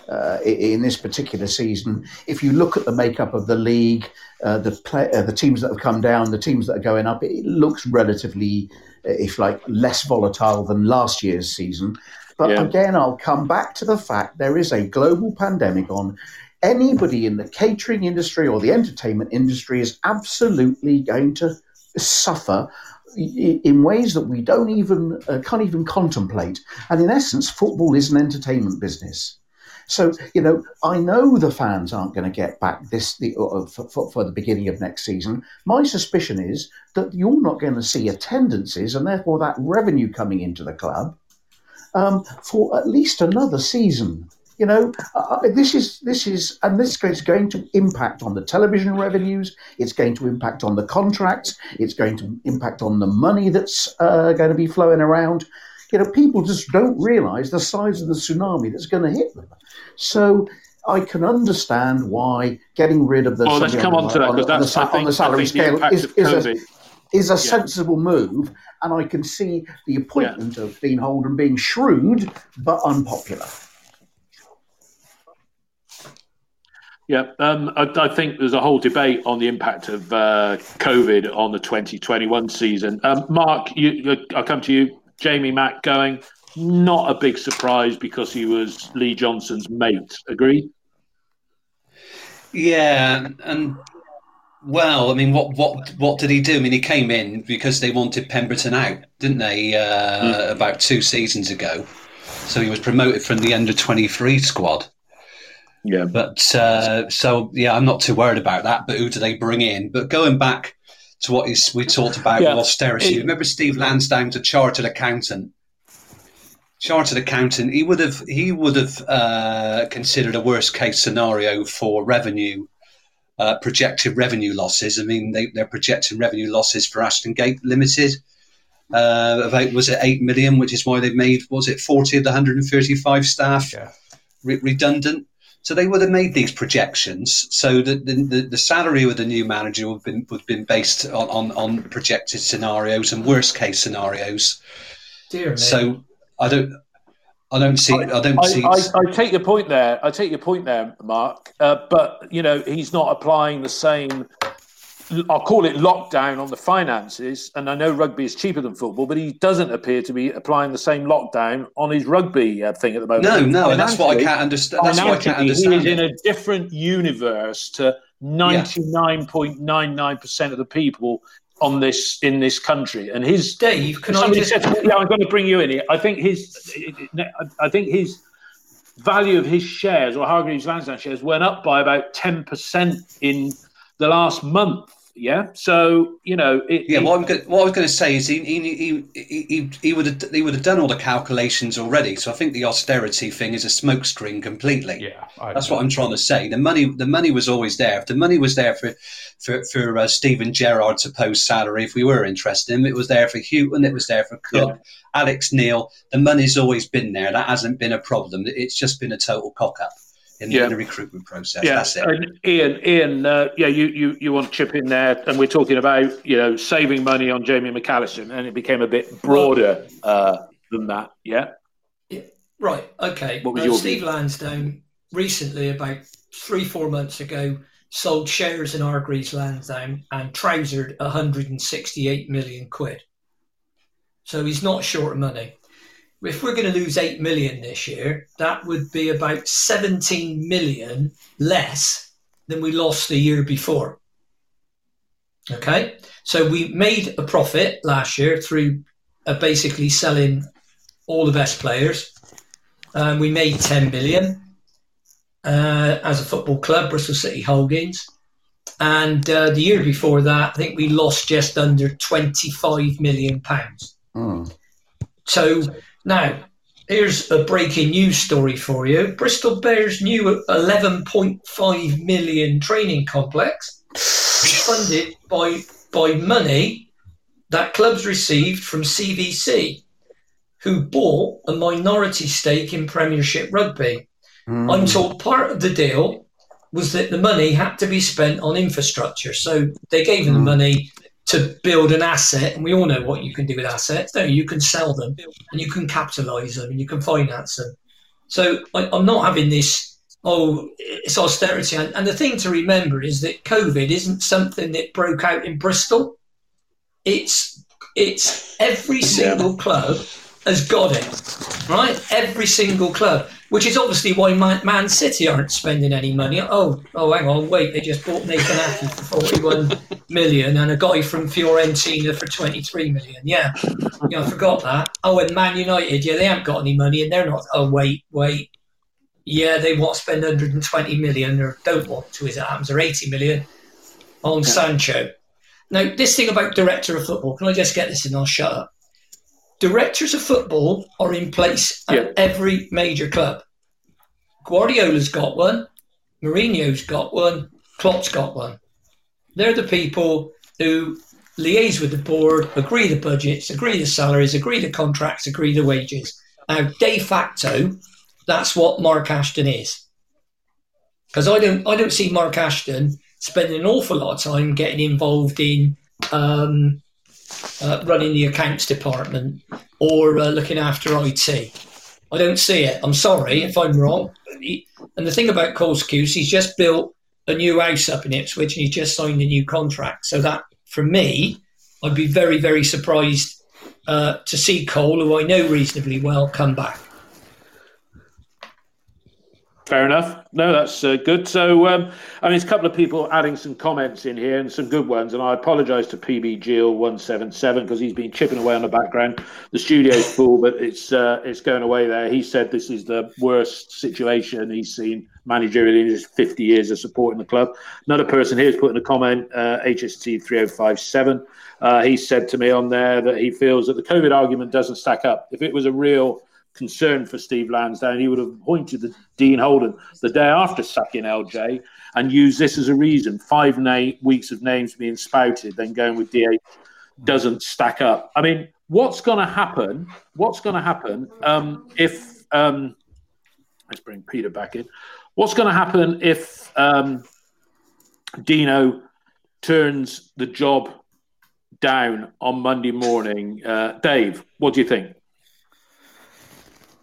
Uh, in this particular season, if you look at the makeup of the league, uh, the play, uh, the teams that have come down, the teams that are going up, it looks relatively, uh, if like, less volatile than last year's season. But yeah. again, I'll come back to the fact there is a global pandemic on. Anybody in the catering industry or the entertainment industry is absolutely going to suffer in ways that we don't even uh, can't even contemplate. And in essence, football is an entertainment business. So you know, I know the fans aren't going to get back this the, uh, for, for, for, the beginning of next season. My suspicion is that you're not going to see attendances, and therefore that revenue coming into the club um, for at least another season. You know, uh, uh, this is this is, and this is going to impact on the television revenues. It's going to impact on the contracts. It's going to impact on the money that's uh, going to be flowing around. You know, people just don't realise the size of the tsunami that's going to hit them. So I can understand why getting rid of the. Well, let's come on, to that because that's on the, on the salary scale is, is, a, is a yeah. sensible move, and I can see the appointment yeah. of Dean Holden being shrewd but unpopular. Yeah, um, I, I, think there's a whole debate on the impact of uh, COVID on the 2021 season. Um, Mark, you, I'll come to you. Jamie Mack going, not a big surprise because he was Lee Johnson's mate. Agreed? Yeah, and well, I mean, what what what did he do? I mean, he came in because they wanted Pemberton out, didn't they? Uh, mm. About two seasons ago, so he was promoted from the under twenty three squad. Yeah, but uh, so yeah, I'm not too worried about that. But who do they bring in? But going back to what is, we talked about yeah. with austerity, it, remember Steve Lansdown's a chartered accountant. Chartered accountant, he would have he would have uh, considered a worst case scenario for revenue uh, projected revenue losses. I mean, they, they're projecting revenue losses for Ashton Gate Limited uh, about was it eight million, which is why they've made was it forty of the 135 staff yeah. re- redundant. So they would have made these projections. So the, the, the salary of the new manager would have been, would have been based on, on, on projected scenarios and worst case scenarios. Dear so I don't I don't see. I, I don't I, see. I, I, take your point there. I take your point there, Mark. Uh, but you know, he's not applying the same. I'll call it lockdown on the finances. And I know rugby is cheaper than football, but he doesn't appear to be applying the same lockdown on his rugby uh, thing at the moment. No, no, and that's what I can't understand. That's what I can't understand. He is in a different universe to ninety nine point nine nine percent of the people on this in this country. And his Dave, can I just... said, yeah, I'm going to bring you in here. I think his, I think his value of his shares or Hargreaves Lansdown shares went up by about ten percent in the last month. Yeah. So you know. It, yeah. What, I'm what I was going to say is he he, he he he would have he would have done all the calculations already. So I think the austerity thing is a smokescreen completely. Yeah. I That's what I'm trying to say. The money the money was always there. If the money was there for for for uh, Steven Gerrard's supposed salary, if we were interested in him, it was there for Hughton. It was there for Cook. Yeah. Alex Neil, the money's always been there. That hasn't been a problem. It's just been a total cock up in, yeah. in the recruitment process. Yeah. That's it. And Ian, Ian, uh, yeah, you, you you want to chip in there, and we're talking about you know saving money on Jamie McAllister, and it became a bit broader uh, than that. Yeah. Yeah. Right. Okay. What was uh, your Steve view? Lansdown recently, about three four months ago, sold shares in Hargreaves Lansdown and trousered 168 million quid. So he's not short of money. If we're going to lose 8 million this year, that would be about 17 million less than we lost the year before. Okay, so we made a profit last year through uh, basically selling all the best players. Um, we made 10 million uh, as a football club, Bristol City Holdings. And uh, the year before that, I think we lost just under 25 million pounds. Mm. So now, here's a breaking news story for you. Bristol Bears' new 11.5 million training complex funded by by money that clubs received from CVC, who bought a minority stake in Premiership Rugby. Mm. I'm told part of the deal was that the money had to be spent on infrastructure. So they gave them mm. the money to build an asset, and we all know what you can do with assets. Don't you? you can sell them, and you can capitalise them, and you can finance them. So I, am not having this. Oh, it's austerity, and, and the thing to remember is that COVID isn't something that broke out in Bristol. It's it's every single yeah. club has got it, right? Every single club which is obviously why Man, City aren't spending any money. Oh, oh, hang on, wait, they just bought Nathan Ake for 41 million and a guy from Fiorentina for 23 million. Yeah, yeah, I forgot that. Oh, and Man United, yeah, they haven't got any money and they're not. Oh, wait, wait. Yeah, they want to spend 120 million or don't want to, as it happens, or 80 million on yeah. Sancho. Now, this thing about director of football, can I just get this and I'll shut up? Directors of football are in place at yeah. every major club. Guardiola's got one, Mourinho's got one, Klopp's got one. They're the people who liaise with the board, agree the budgets, agree the salaries, agree the contracts, agree the wages. Now, de facto, that's what Mark Ashton is. Because I don't, I don't see Mark Ashton spending an awful lot of time getting involved in um, uh, running the accounts department or uh, looking after IT. I don't see it. I'm sorry if I'm wrong. and the thing about Cole Skuse, he's just built a new house up in Ipswich and he's just signed a new contract. So that, for me, I'd be very, very surprised uh, to see Cole, who I know reasonably well, come back. Fair enough. No, that's uh, good. So, um, I mean, there's a couple of people adding some comments in here and some good ones. And I apologise to PB Gill one seven seven because he's been chipping away on the background. The studio's full, but it's uh, it's going away there. He said this is the worst situation he's seen managerially in his 50 years of supporting the club. Another person here is putting a comment, uh, HST 3057. Uh, he said to me on there that he feels that the COVID argument doesn't stack up. If it was a real concern for Steve Lansdown, he would have appointed the Dean Holden the day after sacking LJ and used this as a reason. Five na- weeks of names being spouted, then going with DH doesn't stack up. I mean, what's going to happen? What's going to happen um, if? Um, let's bring Peter back in. What's going to happen if um, Dino turns the job down on Monday morning? Uh, Dave, what do you think?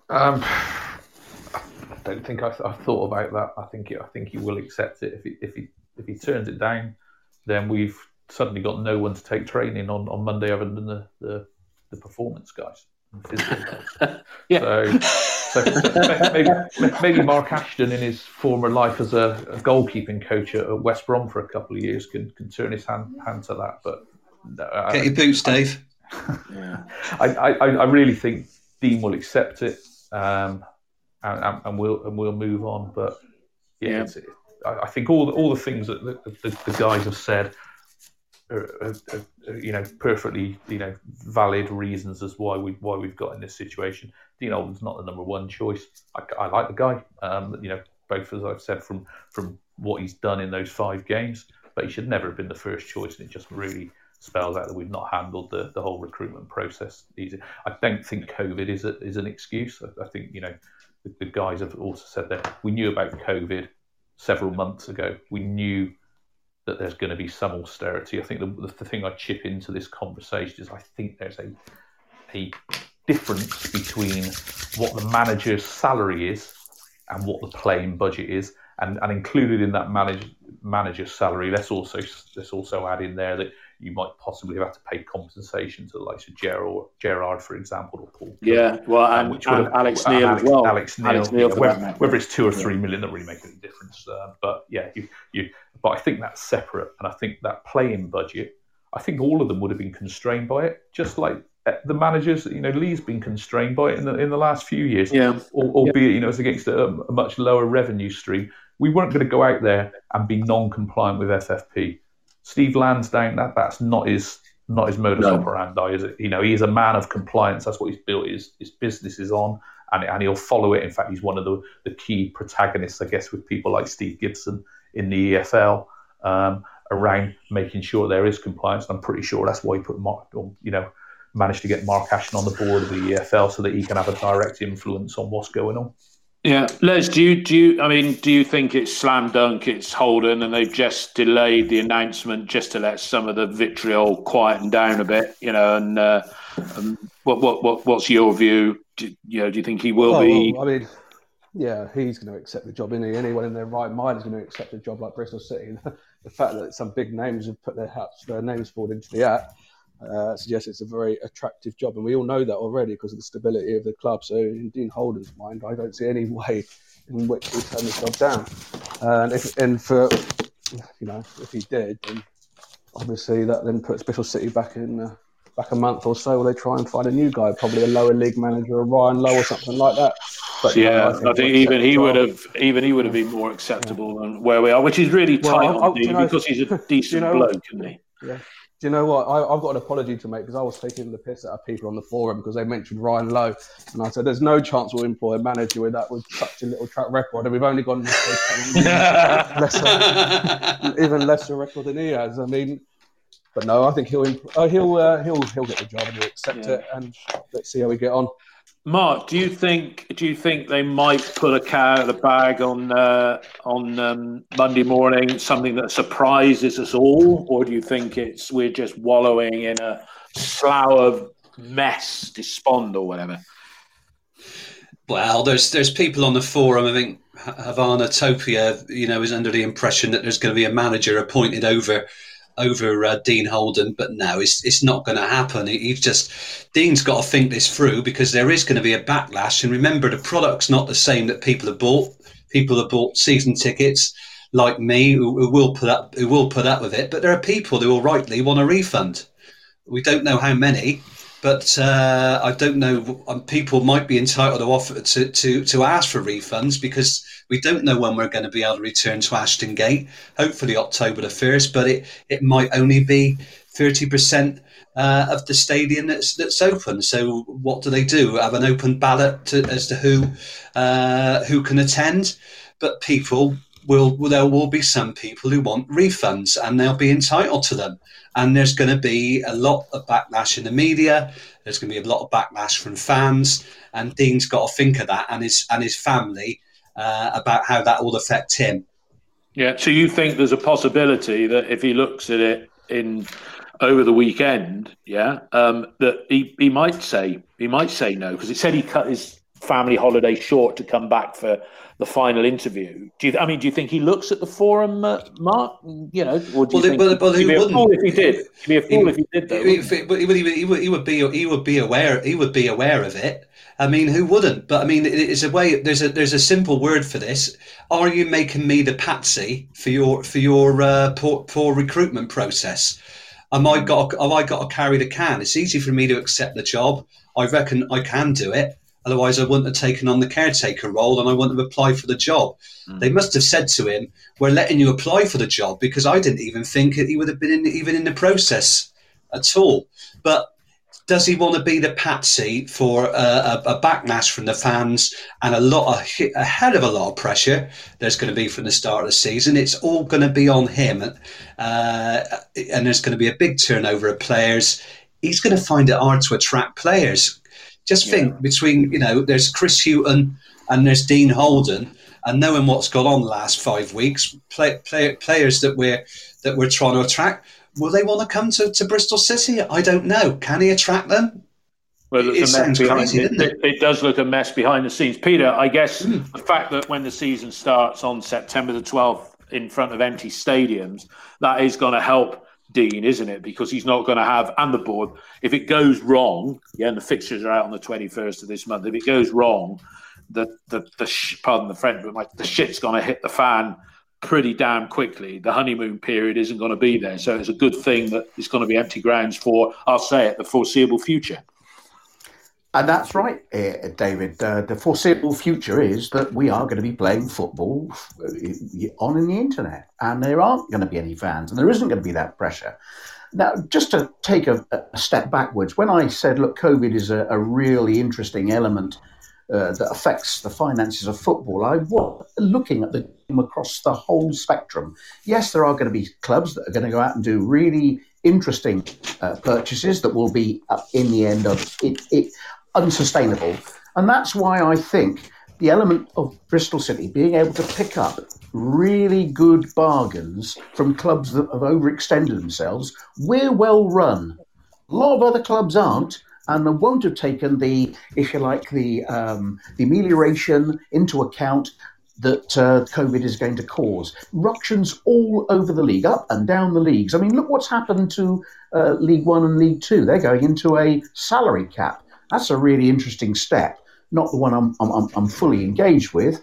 Um, I don't think I, have thought about that. I think I think he will accept it if he if he if he turns it down, then we've suddenly got no one to take training on, on Monday other than the, the, the performance guys. guys. yeah. So, so maybe, maybe Mark Ashton, in his former life as a, a, goalkeeping coach at West Brom for a couple of years, can, can turn his hand, hand to that. But no, get your boots, Dave. yeah, I, I, I really think Dean will accept it um, and, and, we'll and we'll move on. But yeah, yeah. I think all the, all the things that the, the, the guys have said are, are, are, you know perfectly you know valid reasons as why we why we've got in this situation. Dean Holden's not the number one choice. I, I like the guy. Um, you know, both as I've said from from what he's done in those five games, but he should never have been the first choice, and it just really spells out that we've not handled the, the whole recruitment process easy. I don't think COVID is a, is an excuse. I, I think you know the, the, guys have also said that we knew about COVID several months ago. We knew that there's going to be some austerity. I think the, the thing I chip into this conversation is I think there's a a difference between what the manager's salary is and what the playing budget is. And, and included in that manage, manager's salary, let's also let's also add in there that you might possibly have had to pay compensation to the likes of Gerrard, Gerrard for example, or Paul. Yeah, well, and, and, and Alex Neil Alex, as well. Alex Neil, Alex Neil yeah, whether, whether, it's two or three million, that really make any difference. Uh, but yeah, you, you, but I think that's separate, and I think that playing budget. I think all of them would have been constrained by it, just like uh, the managers. You know, Lee's been constrained by it in the in the last few years. Yeah, albeit yeah. you know it's against a, a much lower revenue stream. We weren't going to go out there and be non-compliant with FFP. Steve Lansdown, that, that's not his not his modus no. operandi, is it? You know, he is a man of compliance. That's what he's built his, his business is on, and, and he'll follow it. In fact, he's one of the, the key protagonists, I guess, with people like Steve Gibson in the EFL um, around making sure there is compliance. And I'm pretty sure that's why he put Mark, you know, managed to get Mark Ashton on the board of the EFL so that he can have a direct influence on what's going on. Yeah, Lez, do you do you, I mean, do you think it's slam dunk? It's Holden, and they've just delayed the announcement just to let some of the vitriol quieten down a bit, you know? And uh, um, what, what what what's your view? Do, you know, do you think he will be? Well, I mean, yeah, he's going to accept the job. Isn't he? Anyone in their right mind is going to accept a job like Bristol City. the fact that some big names have put their hats, their names forward into the hat uh, suggests it's a very attractive job, and we all know that already because of the stability of the club. So, in Dean Holden's mind, I don't see any way in which he'll turn the job down. And if and for you know, if he did, then obviously that then puts Bristol City back in. Uh, back a month or so, will they try and find a new guy, probably a lower league manager, a Ryan Lowe or something like that. But yeah, I think, I think even he would have even he would have been more acceptable yeah. than where we are, which is really tight well, on Dean because he's a decent you know, bloke, isn't he? Yeah, do you know what? I, have got an apology to make because I was taking the piss out of people on the forum because they mentioned Ryan Lowe, and I said, "There's no chance we'll employ a manager with that with such a little track record, and we've only gone lesser, even lesser record than he has." I mean, but no, I think he'll uh, he'll uh, he'll he'll get the job and he'll accept yeah. it, and let's see how we get on. Mark, do you think do you think they might put a cat out of the bag on uh, on um, Monday morning, something that surprises us all, or do you think it's we're just wallowing in a slough of mess, despond, or whatever? Well, there's there's people on the forum. I think Havana Topia, you know, is under the impression that there's going to be a manager appointed over over uh, Dean Holden, but no, it's it's not going to happen. He's just Dean's got to think this through because there is going to be a backlash. And remember, the product's not the same that people have bought. People have bought season tickets, like me, who, who will put up who will put up with it. But there are people who will rightly want a refund. We don't know how many, but uh, I don't know. Um, people might be entitled to offer to, to to ask for refunds because we don't know when we're going to be able to return to Ashton Gate. Hopefully October the first, but it it might only be thirty percent. Uh, of the stadium that's that's open. So what do they do? Have an open ballot to, as to who uh, who can attend? But people will there will be some people who want refunds and they'll be entitled to them. And there's going to be a lot of backlash in the media. There's going to be a lot of backlash from fans, and Dean's got to think of that and his and his family uh, about how that will affect him. Yeah. So you think there's a possibility that if he looks at it in over the weekend, yeah, um, that he, he might say he might say no because it said he cut his family holiday short to come back for the final interview. Do you? I mean, do you think he looks at the forum, uh, Mark? You know, or do you well, think well, he'd be a fool if he did? He'd be a fool he, if he did. Though, he, he, would, he, would, he would be he would be aware he would be aware of it. I mean, who wouldn't? But I mean, it's a way. There's a there's a simple word for this. Are you making me the patsy for your for your uh, poor, poor recruitment process? Am I got have I got to carry the can? It's easy for me to accept the job. I reckon I can do it. Otherwise, I wouldn't have taken on the caretaker role and I wouldn't have applied for the job. Mm. They must have said to him, "We're letting you apply for the job," because I didn't even think he would have been in, even in the process at all. But does he want to be the patsy for a, a, backlash from the fans and a lot of a hell of a lot of pressure there's going to be from the start of the season it's all going to be on him uh, and there's going to be a big turnover of players he's going to find it hard to attract players just think yeah. between you know there's chris hughton and there's dean holden and knowing what's gone on the last five weeks play, play, players that we're that we're trying to attract will they want to come to, to Bristol City? I don't know. Can he attract them? Well, it, sounds crazy, it, it? it, does look a mess behind the scenes. Peter, I guess mm. the fact that when the season starts on September the 12th in front of empty stadiums, that is going to help Dean, isn't it? Because he's not going to have, and the board, if it goes wrong, yeah, and the fixtures are out on the 21st of this month, if it goes wrong, the, the, the pardon the French, but like the shit's going to hit the fan pretty damn quickly. The honeymoon period isn't going to be there. So it's a good thing that it's going to be empty grounds for, I'll say it, the foreseeable future. And that's right, uh, David. Uh, the foreseeable future is that we are going to be playing football uh, on in the internet, and there aren't going to be any fans, and there isn't going to be that pressure. Now, just to take a, a step backwards, when I said, look, COVID is a, a really interesting element uh, that affects the finances of football, I was looking at the game across the whole spectrum. Yes, there are going to be clubs that are going to go out and do really interesting uh, purchases that will be, in the end, of it, it unsustainable. And that's why I think the element of Bristol City being able to pick up really good bargains from clubs that have overextended themselves, we're well run. A lot of other clubs aren't, and won't have taken the, if you like, the um, the amelioration into account that uh, COVID is going to cause. Ructions all over the league, up and down the leagues. I mean, look what's happened to uh, League One and League Two. They're going into a salary cap. That's a really interesting step. Not the one I'm, I'm, I'm fully engaged with.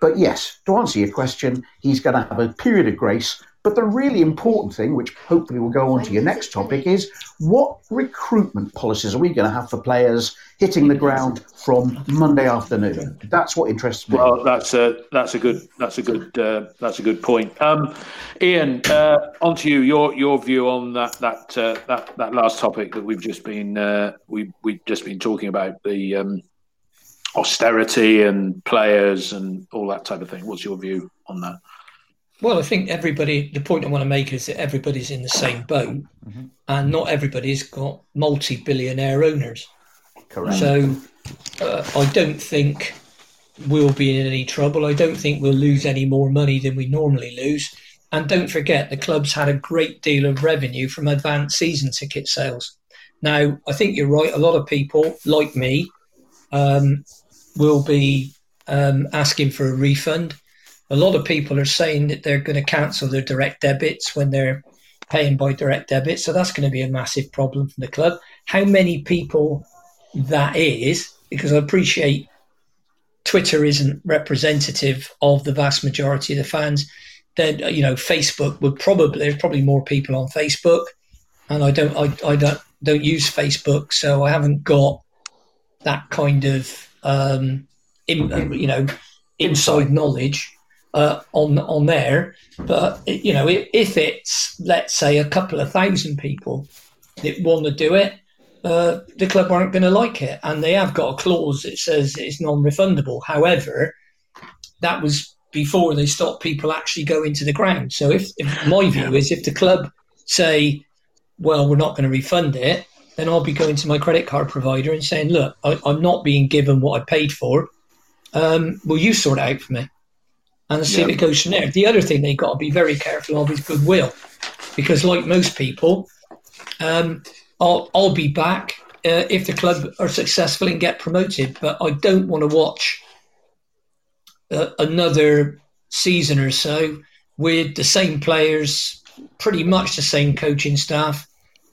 But yes, to answer your question, he's going to have a period of grace. But the really important thing, which hopefully will go on to your next topic, is what recruitment policies are we going to have for players hitting the ground from Monday afternoon? That's what interests me. Well, that's a that's a good that's a good uh, that's a good point. Um, Ian, uh, on to you. Your your view on that that uh, that that last topic that we've just been uh, we we've just been talking about the um, austerity and players and all that type of thing. What's your view on that? Well, I think everybody, the point I want to make is that everybody's in the same boat mm-hmm. and not everybody's got multi billionaire owners. Correct. So uh, I don't think we'll be in any trouble. I don't think we'll lose any more money than we normally lose. And don't forget, the club's had a great deal of revenue from advanced season ticket sales. Now, I think you're right. A lot of people, like me, um, will be um, asking for a refund a lot of people are saying that they're going to cancel their direct debits when they're paying by direct debit. So that's going to be a massive problem for the club. How many people that is, because I appreciate Twitter isn't representative of the vast majority of the fans. Then you know Facebook would probably there's probably more people on Facebook, and I don't I, I don't don't use Facebook, so I haven't got that kind of um, in, you know inside knowledge uh, on on there. But you know, if, if, it's let's say a couple of thousand people that want to do it, uh, the club aren't going to like it, and they have got a clause that says it's non-refundable. However, that was before they stopped people actually going to the ground. So if, if my view is if the club say, well, we're not going to refund it, then I'll be going to my credit card provider and saying, look, I, am not being given what I paid for. Um, will you sort it out for me? And see if it goes from there. The other thing they've got to be very careful of is goodwill, because like most people, um, I'll, I'll be back uh, if the club are successful and get promoted, but I don't want to watch uh, another season or so with the same players, pretty much the same coaching staff,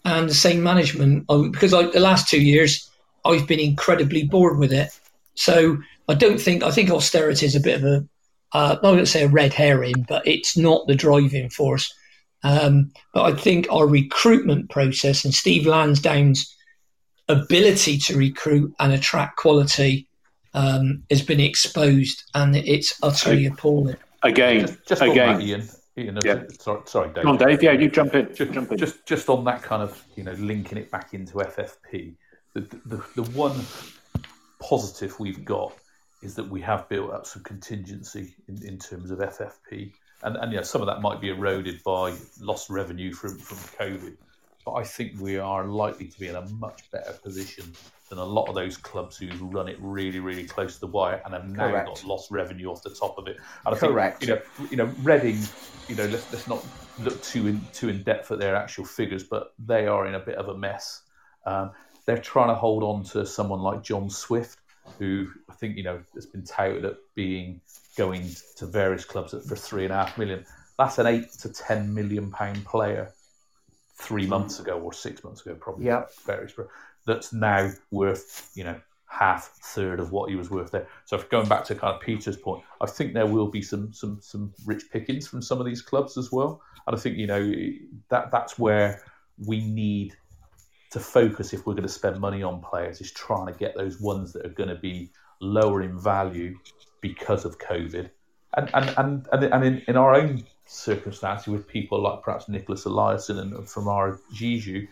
and the same management. Um, because I, the last two years, I've been incredibly bored with it. So I don't think I think austerity is a bit of a uh, not going to say a red herring, but it's not the driving force. Um, but I think our recruitment process and Steve Lansdown's ability to recruit and attract quality um, has been exposed, and it's utterly appalling. Again, just, just again, that, Ian. Ian, yeah. sorry, sorry, Dave. Come on, Dave. Yeah, you jump in. Just, jump in. Just, just on that kind of, you know, linking it back into FFP. The, the, the one positive we've got is that we have built up some contingency in, in terms of FFP. And, and yeah, some of that might be eroded by lost revenue from, from COVID. But I think we are likely to be in a much better position than a lot of those clubs who've run it really, really close to the wire and have now Correct. got lost revenue off the top of it. And I Correct. Think, you know, you know, Reading, you know, let's, let's not look too in too in depth at their actual figures, but they are in a bit of a mess. Um, they're trying to hold on to someone like John Swift, who I think you know has been touted at being going to various clubs for three and a half million. That's an eight to ten million pound player three months ago or six months ago, probably. Yeah. Various, that's now worth, you know, half, third of what he was worth there. So going back to kind of Peter's point, I think there will be some some some rich pickings from some of these clubs as well. And I think you know that that's where we need to focus if we're going to spend money on players is trying to get those ones that are going to be lower in value because of COVID. And and and and, in, in our own circumstance with people like perhaps Niclas Eliasson and our Zizou,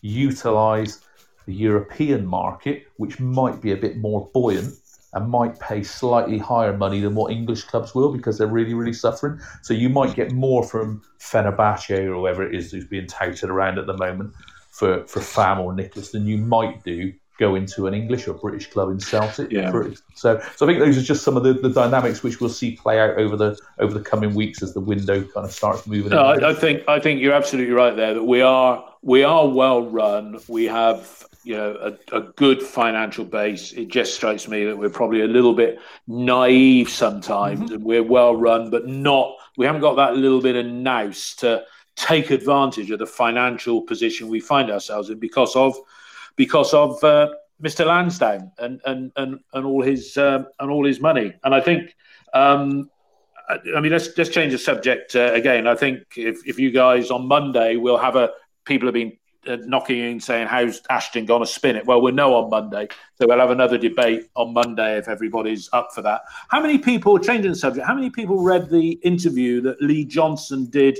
utilise the European market, which might be a bit more buoyant and might pay slightly higher money than what English clubs will because they're really, really suffering. So you might get more from Fenerbahce or whoever it is who's being touted around at the moment for, for Fam or Niclas than you might do go into an English or British club in Celtic. Yeah. So, so I think those are just some of the, the dynamics which we'll see play out over the over the coming weeks as the window kind of starts moving. No, I, I think I think you're absolutely right there that we are we are well run. We have you know a, a, good financial base. It just strikes me that we're probably a little bit naive sometimes, mm-hmm. and we're well run, but not. We haven't got that little bit of nous to take advantage of the financial position we find ourselves in because of because of uh, Mr. Lansdown and and and and all his um, and all his money. And I think. Um, I mean, let's let's change the subject uh, again. I think if, if you guys on Monday we'll have a people have been uh, knocking in saying how's Ashton going to spin it? Well, we'll know on Monday, so we'll have another debate on Monday if everybody's up for that. How many people changing the subject? How many people read the interview that Lee Johnson did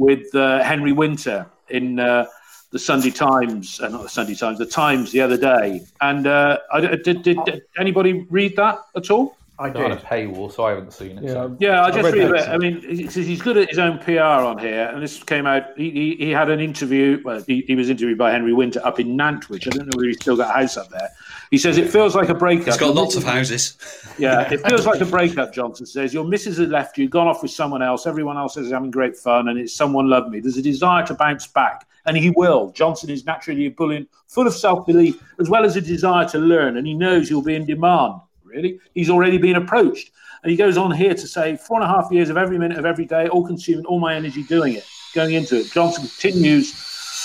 with uh, Henry Winter in uh, the Sunday Times, uh, not the Sunday Times, the Times the other day? And uh, I, did, did, did anybody read that at all? I did. on a paywall, so I haven't seen it. Yeah, so. yeah I just I read it. I mean, he's good at his own PR on here, and this came out. He, he, he had an interview. Well, he, he, was interviewed by Henry Winter up in Nantwich. I don't know whether he's still got a house up there. He says it feels like a breakup. He's got lots of houses. Yeah, it feels like a breakup. Johnson says your missus has left you, gone off with someone else. Everyone else is having great fun, and it's someone loved me. There's a desire to bounce back, and he will. Johnson is naturally a brilliant, full of self belief, as well as a desire to learn, and he knows he'll be in demand. Really, he's already been approached and he goes on here to say, four and a half years of every minute of every day, all consuming all my energy doing it, going into it. Johnson continues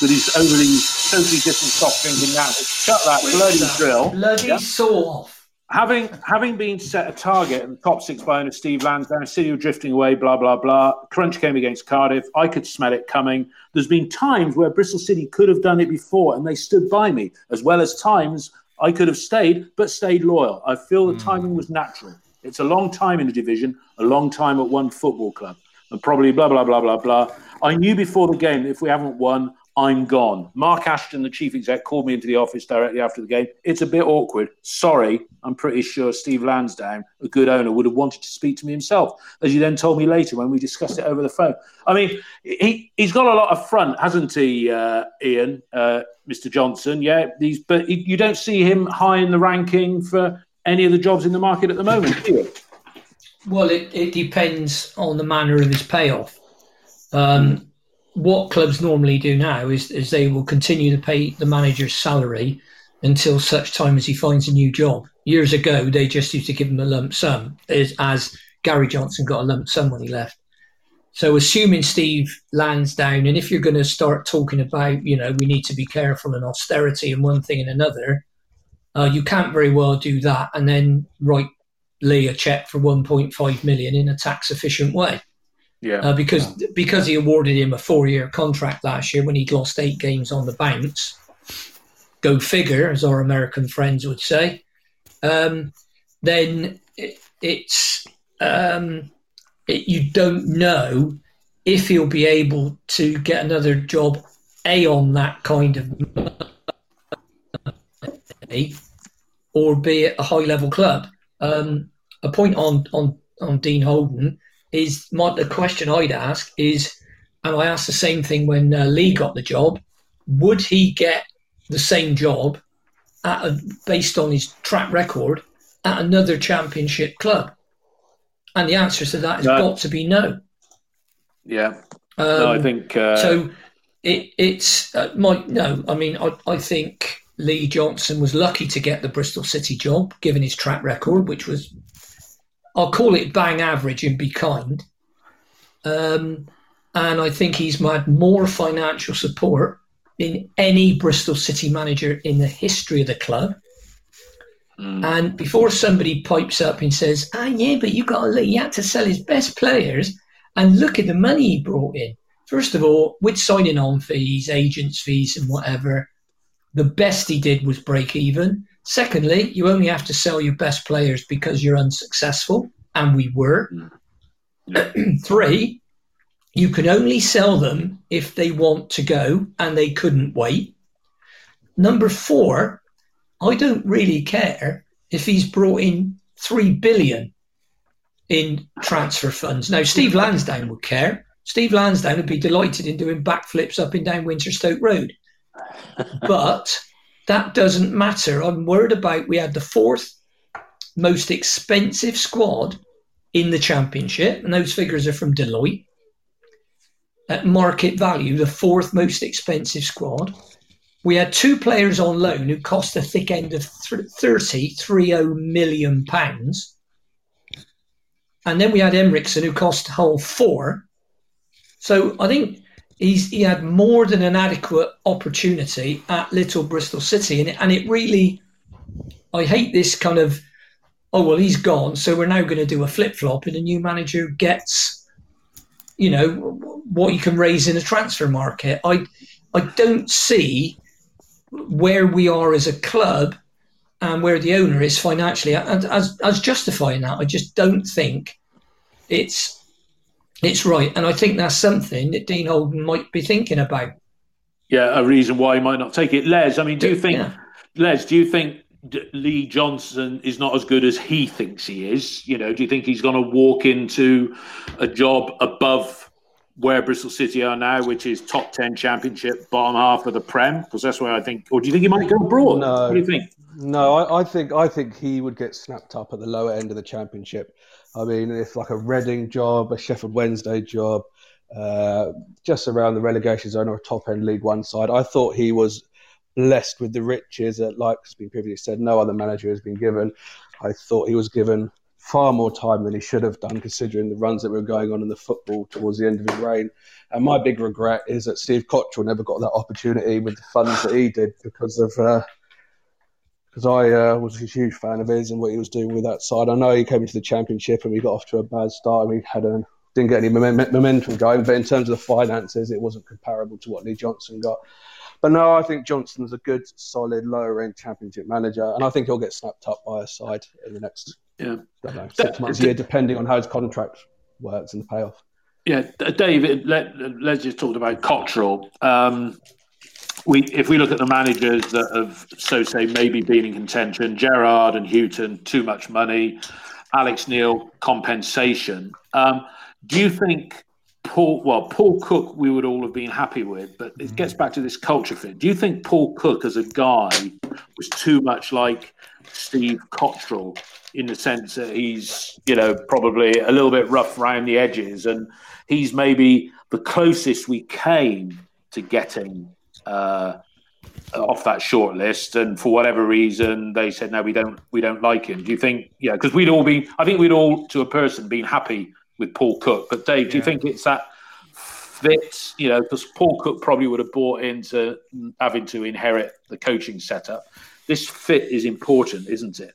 with his overly totally different soft drinking now. Shut that bloody drill. Bloody yeah. off. Having having been set a target in the top six by owner Steve Lansdown, City were drifting away, blah blah blah. Crunch came against Cardiff. I could smell it coming. There's been times where Bristol City could have done it before, and they stood by me, as well as times I could have stayed, but stayed loyal. I feel the mm. timing was natural. It's a long time in the division, a long time at one football club, and probably blah, blah, blah, blah, blah. I knew before the game that if we haven't won, I'm gone. Mark Ashton, the chief exec, called me into the office directly after the game. It's a bit awkward. Sorry, I'm pretty sure Steve Lansdown, a good owner, would have wanted to speak to me himself, as he then told me later when we discussed it over the phone. I mean, he, he's got a lot of front, hasn't he, uh, Ian, uh, Mr. Johnson? Yeah, these, but he, you don't see him high in the ranking for any of the jobs in the market at the moment, do you? Well, it, it depends on the manner of his payoff. Um, what clubs normally do now is, is they will continue to pay the manager's salary until such time as he finds a new job. Years ago, they just used to give him a lump sum, as, as Gary Johnson got a lump sum when he left. So, assuming Steve Lansdown, and if you're going to start talking about, you know, we need to be careful and austerity and one thing and another, uh, you can't very well do that and then write Lee a check for 1.5 million in a tax efficient way. Yeah. Uh, because yeah. because he awarded him a four year contract last year when he'd lost eight games on the bounce. Go figure, as our American friends would say. Um, then it, it's um, it, you don't know if he'll be able to get another job a on that kind of money or be at a high level club. Um, a point on, on, on Dean Holden is my, the question I'd ask is, and I asked the same thing when uh, Lee got the job, would he get the same job a, based on his track record at another championship club? And the answer to that has no. got to be no. Yeah. Um, no, I think uh... so. It, it's uh, my no. I mean, I, I think Lee Johnson was lucky to get the Bristol City job, given his track record, which was, I'll call it bang average and be kind. Um, and I think he's had more financial support than any Bristol City manager in the history of the club. Mm. And before somebody pipes up and says, "Ah, yeah, but you got to look, he had to sell his best players, and look at the money he brought in." First of all, with signing on fees, agents' fees, and whatever, the best he did was break even. Secondly, you only have to sell your best players because you're unsuccessful, and we were. Mm. Three, you can only sell them if they want to go and they couldn't wait. Number four, I don't really care if he's brought in three billion in transfer funds. Now, Steve Lansdown would care. Steve Lansdown would be delighted in doing backflips up and down Winterstoke Road. but that doesn't matter. I'm worried about we had the fourth most expensive squad in the championship, and those figures are from Deloitte. At market value, the fourth most expensive squad. We had two players on loan who cost a thick end of 30, 30 million pounds. And then we had Henriksen who cost whole four. So I think he's he had more than an adequate opportunity at Little Bristol City. And it, and it really, I hate this kind of, oh, well, he's gone. So we're now going to do a flip flop and a new manager gets, you know, what you can raise in a transfer market. I, I don't see where we are as a club and where the owner is financially and as, as justifying that. I just don't think it's it's right. And I think that's something that Dean Holden might be thinking about. Yeah, a reason why he might not take it. Lez, I mean, do you think, yeah. Lez, do you think Lee Johnson is not as good as he thinks he is? You know, do you think he's going to walk into a job above where Bristol City are now, which is top 10 championship, bottom half of the Prem? Because that's where I think, or do you think he might go abroad? No. What do you think? No, I, I, think I think he would get snapped up at the lower end of the championship. I mean, if like a Reading job, a Sheffield Wednesday job, uh, just around the relegation zone or a top end League One side, I thought he was blessed with the riches that, like has been previously said, no other manager has been given. I thought he was given far more time than he should have done, considering the runs that were going on in the football towards the end of his reign. And my big regret is that Steve Cotterill never got that opportunity with the funds that he did because of. Because I uh, was a huge fan of his and what he was doing with that side. I know he came into the championship and we got off to a bad start and we had a, didn't get any momentum going. But in terms of the finances, it wasn't comparable to what Lee Johnson got. But no, I think Johnson's a good, solid, lower end championship manager, and I think he'll get snapped up by a side in the next yeah. know, six months, a year, depending on how his contract works and the payoff. Yeah, David, let, let's just talk about Cotterill. Um, we, if we look at the managers that have, so say, maybe been in contention, Gerrard and Hughton, too much money, Alex Neil, compensation. Um, do you think Paul, well, Paul Cook, we would all have been happy with, but it gets back to this culture fit. Do you think Paul Cook, as a guy, was too much like Steve Cotterill in the sense that he's, you know, probably a little bit rough around the edges, and he's maybe the closest we came to getting uh, off that short list, and for whatever reason, they said no, we don't, we don't like him. Do you think, yeah, because we'd all been, I think we'd all, to a person, been happy with Paul Cook, but Dave, do you think it's that? fit, you know, because Paul Cook probably would have bought into having to inherit the coaching setup. This fit is important, isn't it?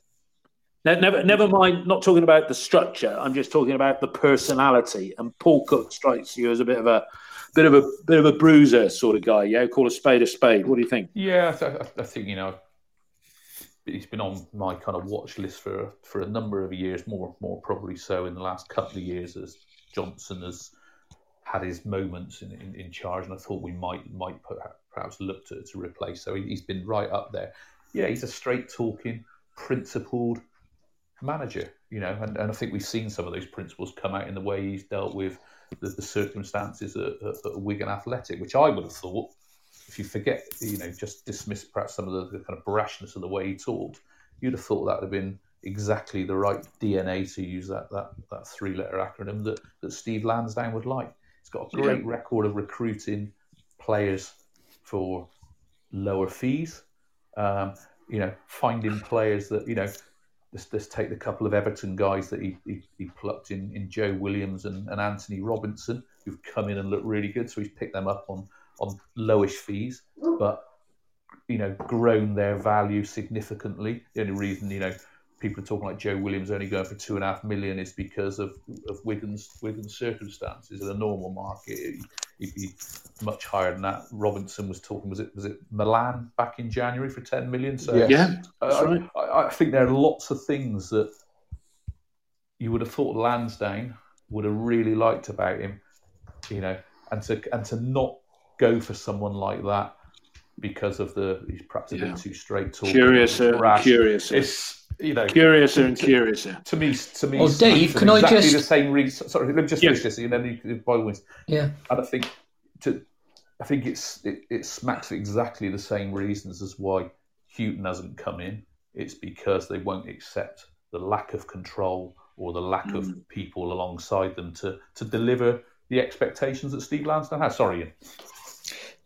Now, never, never mind. Not talking about the structure. I'm just talking about the personality. And Paul Cook strikes you as a bit of a bit of a bit of a bruiser sort of guy. Yeah, call a spade a spade. What do you think? Yeah, I, I think you know he's been on my kind of watch list for for a number of years. More more probably so in the last couple of years as Johnson has had his moments in, in, in charge, and I thought we might might put, perhaps look to, to replace. So he, he's been right up there. Yeah, he's a straight talking, principled manager, you know, and, and I think we've seen some of those principles come out in the way he's dealt with the, the circumstances at, at, at, Wigan Athletic, which I would have thought, if you forget, you know, just dismiss perhaps some of the, the kind of brashness of the way he talked, you'd have thought that would have been exactly the right DNA to use that that, that three letter acronym that, that Steve Lansdown would like. He's got a great yeah. record of recruiting players for lower fees. Um, you know, finding players that you know let's, let's take the couple of Everton guys that he, he, he plucked in, in Joe Williams and, and Anthony Robinson. who've come in and looked really good. So he's picked them up on on lowish fees, but you know, grown their value significantly. The only reason, you know, people are talking like Joe Williams only going for two and a half million is because of, of Wigan's Wigan's circumstances. In a normal market, he'd be much higher than that. Robinson was talking, was it was it Milan back in January for ten million? So yeah, yeah I, right. I, I, think there are lots of things that you would have thought Lansdown would have really liked about him, you know, and to and to not go for someone like that because of the he's perhaps a yeah. bit too straight talking. Curious, uh, curiouser. It's you know curiouser and curiouser. To me, to me. Well, Dave, can exactly I just the same reason? Sorry, let me just finish this, and then you, by the way. Yeah. And I think to, I think it's it, it smacks exactly the same reasons as why Hughton hasn't come in. It's because they won't accept the lack of control or the lack mm. of people alongside them to to deliver the expectations that Steve Lansdown has. Sorry, Ian.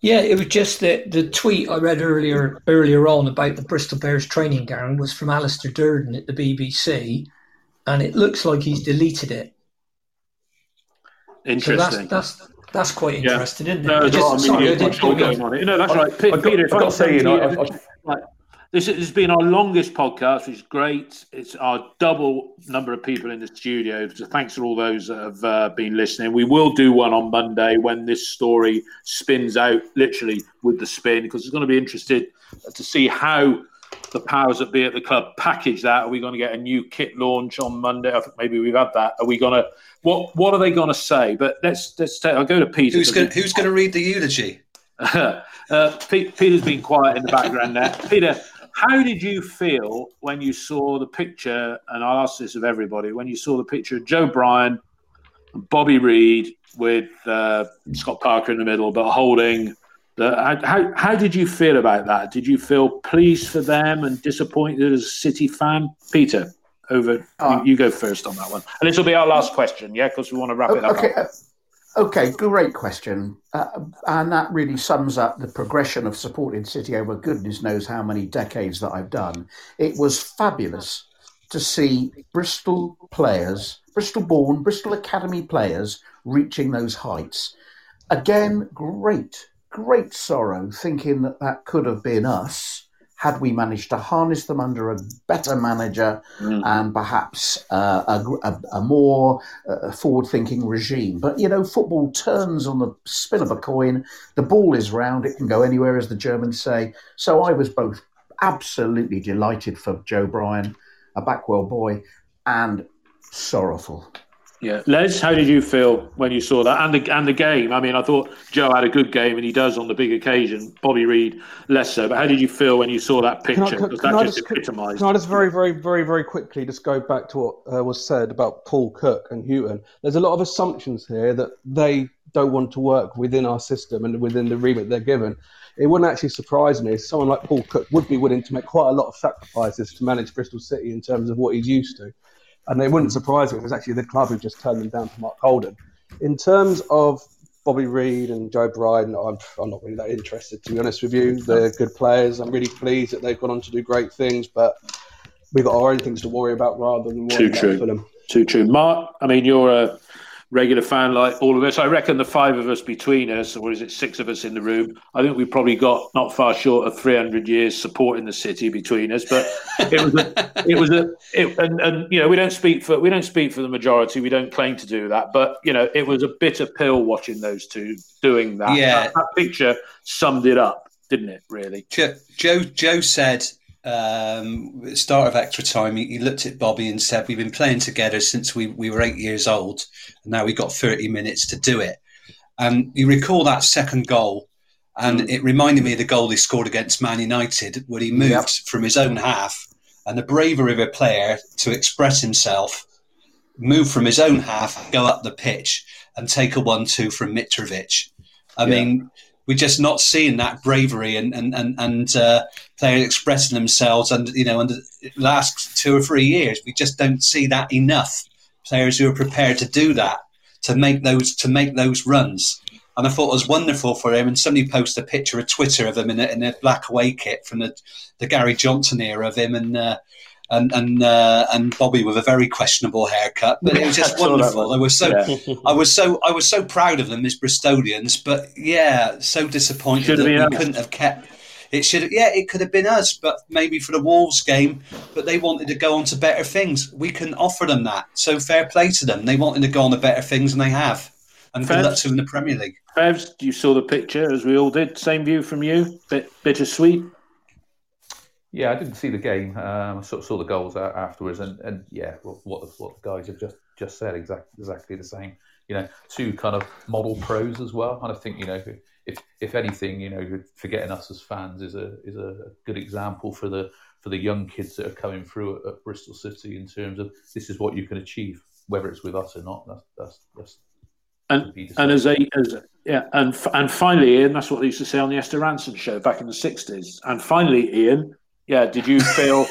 Yeah, it was just that the tweet I read earlier earlier on about the Bristol Bears training ground was from Alastair Durden at the BBC, and it looks like he's deleted it. Interesting. So that's, that's that's quite interesting, yeah. isn't it? No, just, I mean, sorry, I didn't going on it. No, that's I, right. Peter, I got, I got to say, you know, I, this has been our longest podcast, which is great. It's our double number of people in the studio. So thanks for all those that have uh, been listening. We will do one on Monday when this story spins out, literally with the spin, because it's going to be interested to see how the powers that be at the club package that. Are we going to get a new kit launch on Monday? I think maybe we've had that. Are we going to what What are they going to say? But let's let's take. I'll go to Peter. Who's going, who's going to read the eulogy? uh, Peter's been quiet in the background there. Peter, how did you feel when you saw the picture? And I'll ask this of everybody: when you saw the picture of Joe Bryan, Bobby Reid with uh, Scott Parker in the middle, but holding the. How, how did you feel about that? Did you feel pleased for them and disappointed as a City fan, Peter? Over, uh, you, you, go first on that one, and this will be our last question, yeah, because we want to wrap it up. Okay. Okay, great question. Uh, and that really sums up the progression of supporting City over goodness knows how many decades that I've done. It was fabulous to see Bristol players, Bristol born, Bristol Academy players reaching those heights. Again, great, great sorrow thinking that that could have been us had we managed to harness them under a better manager mm. and perhaps uh, a, a, a, more uh, forward thinking regime. But, you know, football turns on the spin of a coin. The ball is round, it can go anywhere, as the Germans say. So I was both absolutely delighted for Joe Bryan, a Backwell boy, and sorrowful yeah, Lez, how did you feel when you saw that and the and the game? I mean, I thought Joe had a good game, and he does on the big occasion. Bobby Reid less so. But how did you feel when you saw that picture? Because that just, just epitomised. Can I just very, very, very, very quickly just go back to what uh, was said about Paul Cook and Hughton? There's a lot of assumptions here that they don't want to work within our system and within the remit they're given. It wouldn't actually surprise me if someone like Paul Cook would be willing to make quite a lot of sacrifices to manage Bristol City in terms of what he's used to and it wouldn't surprise me it was actually the club who just turned them down for Mark Holden. In terms of Bobby Reid and Joe Bryan, I'm, I'm not really that interested, to be honest with you. They're good players. I'm really pleased that they've gone on to do great things, but we've got our own things to worry about rather than worrying Too true. Fulham. Too true. Mark, I mean, you're a regular fan like all of us. I reckon the five of us between us, or is it six of us in the room? I think we've probably got not far short of 300 years supporting the city between us. But it was a, it was a, it, and, and you know we don't speak for we don't speak for the majority. We don't claim to do that. But you know it was a bitter pill watching those two doing that. Yeah, that, that picture summed it up, didn't it? Really. Joe Joe, Joe said um, start of extra time, he, he, looked at Bobby and said, "We've been playing together since we, we were eight years old, and now we got thirty minutes to do it." And you recall that second goal, and it reminded me of the goal he scored against Man United, where he moved yep. from his own half, and the bravery of a player to express himself, move from his own half, go up the pitch, and take a one-two from Mitrovic. I yeah. mean, we're just not seeing that bravery and and and, and uh, players expressing themselves. And you know, in the last two or three years, we just don't see that enough. Players who are prepared to do that, to make those to make those runs. And I thought it was wonderful for him. And somebody posted a picture of Twitter of him in a, in a black away kit from the, the Gary Johnson era of him. And uh, and and uh, and Bobby with a very questionable haircut. But it was just wonderful. I was so yeah. I was so I was so proud of them as Bristolians. But yeah, so disappointed Should that we us. couldn't have kept. It should, have, yeah, it could have been us, but maybe for the Wolves game. But they wanted to go on to better things. We can offer them that, so fair play to them. They wanted to go on to better things, and they have. And Fevs, good luck to them in the Premier League. Fevs, you saw the picture as we all did. Same view from you. Bit bittersweet. Yeah, I didn't see the game. Um, I saw, saw the goals afterwards, and, and yeah, what what the guys have just just said exactly exactly the same. You know, two kind of model pros as well. And I think you know, if if anything, you know, forgetting us as fans is a is a good example for the for the young kids that are coming through at, at Bristol City in terms of this is what you can achieve, whether it's with us or not. That's that's that's and and as a as yeah and and finally Ian that's what they used to say on the Esther Rantzen show back in the sixties and finally Ian yeah, did you feel?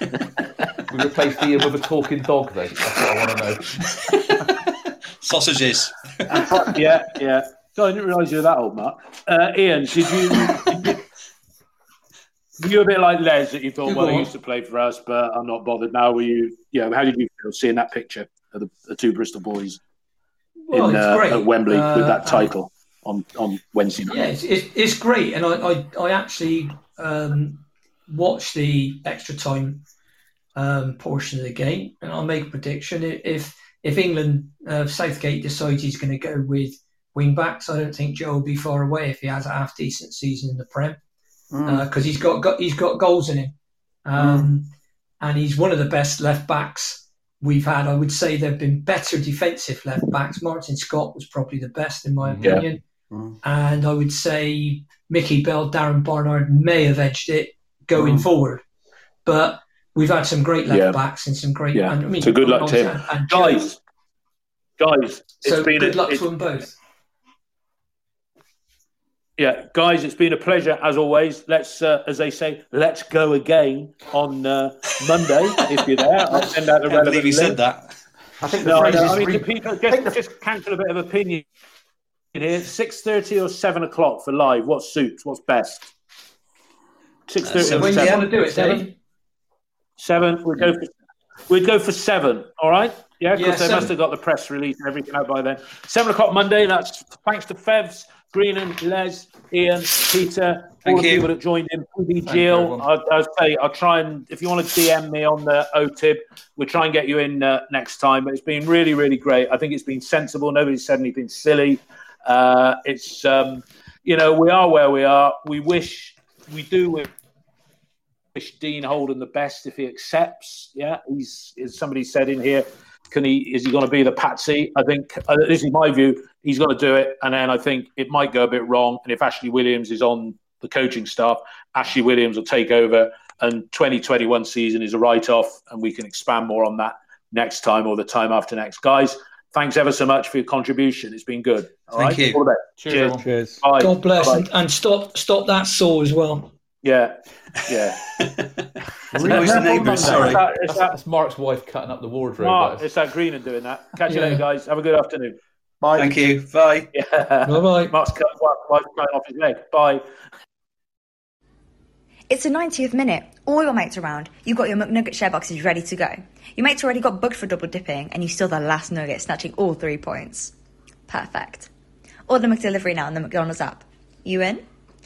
we replaced Ian with a talking dog, though. That's what I want to know. Sausages. yeah, yeah. So I didn't realise you were that old, Mark. Uh, Ian, did you? Did you were you a bit like Lez that you thought, well, he used to play for us, but I'm not bothered now? Were you, yeah, how did you feel seeing that picture of the, the two Bristol boys well, in, uh, at Wembley uh, with that uh, title on, on Wednesday night? Yeah, it's, it's, it's great. And I, I, I actually um, watch the extra time um, portion of the game, and I'll make a prediction. If if England uh, Southgate decides he's going to go with wing backs, I don't think Joe will be far away if he has a half decent season in the Prem because mm. uh, he's got, got, he's got goals in him, um, mm. and he's one of the best left backs we've had. I would say there've been better defensive left backs. Martin Scott was probably the best in my opinion, yeah. mm. and I would say Mickey Bell, Darren Barnard may have edged it going mm. forward. But we've had some great left yeah. backs and some great. Yeah, and, I mean, so good luck to him, and guys. Guys, so good a, luck to them both. Yeah, guys, it's been a pleasure as always. Let's, uh, as they say, let's go again on uh, Monday if you're there. I'll send out a relevant. I believe he said that. I think the no, phrase no, is I mean, re- people just, the... just cancel a bit of opinion here. Six thirty or seven o'clock for live. What suits? What's best? Six thirty. Uh, when do you want to do it? Seven. Seven. We'd go for. We'd go for seven. All right. Yeah, because yeah, they seven. must have got the press release and everything out by then. Seven o'clock Monday. That's thanks to Fevs, Greenan, Lez, Ian, Peter, Thank all the people that joined in. PB Jill. I'll, I'll say I'll try and if you want to DM me on the OTIB, we'll try and get you in uh, next time. But it's been really, really great. I think it's been sensible. Nobody's said anything silly. Uh, it's um, you know we are where we are. We wish we do wish Dean Holden the best if he accepts. Yeah, he's as somebody said in here. Can he? Is he going to be the patsy? I think uh, this is my view. He's going to do it, and then I think it might go a bit wrong. And if Ashley Williams is on the coaching staff, Ashley Williams will take over, and 2021 season is a write-off, and we can expand more on that next time or the time after next, guys. Thanks ever so much for your contribution. It's been good. All Thank right? you. Cheers. Cheers. Bye. God bless, and, and stop stop that saw as well. Yeah, yeah. Who's the neighbour? Sorry, that's, that's, Mark's wife cutting up the wardrobe. Mark, it's that green and doing that. Catch you later, guys. Have a good afternoon. Bye. Thank you. Bye. Yeah. Bye bye. Mark's cut wife off his leg. Bye. It's the 90th minute. All your mates around. You've got your McNugget share boxes ready to go. Your mates already got booked for double dipping, and you still the last nugget, snatching all three points. Perfect. Order the McDelivery now on the McDonald's app. You in?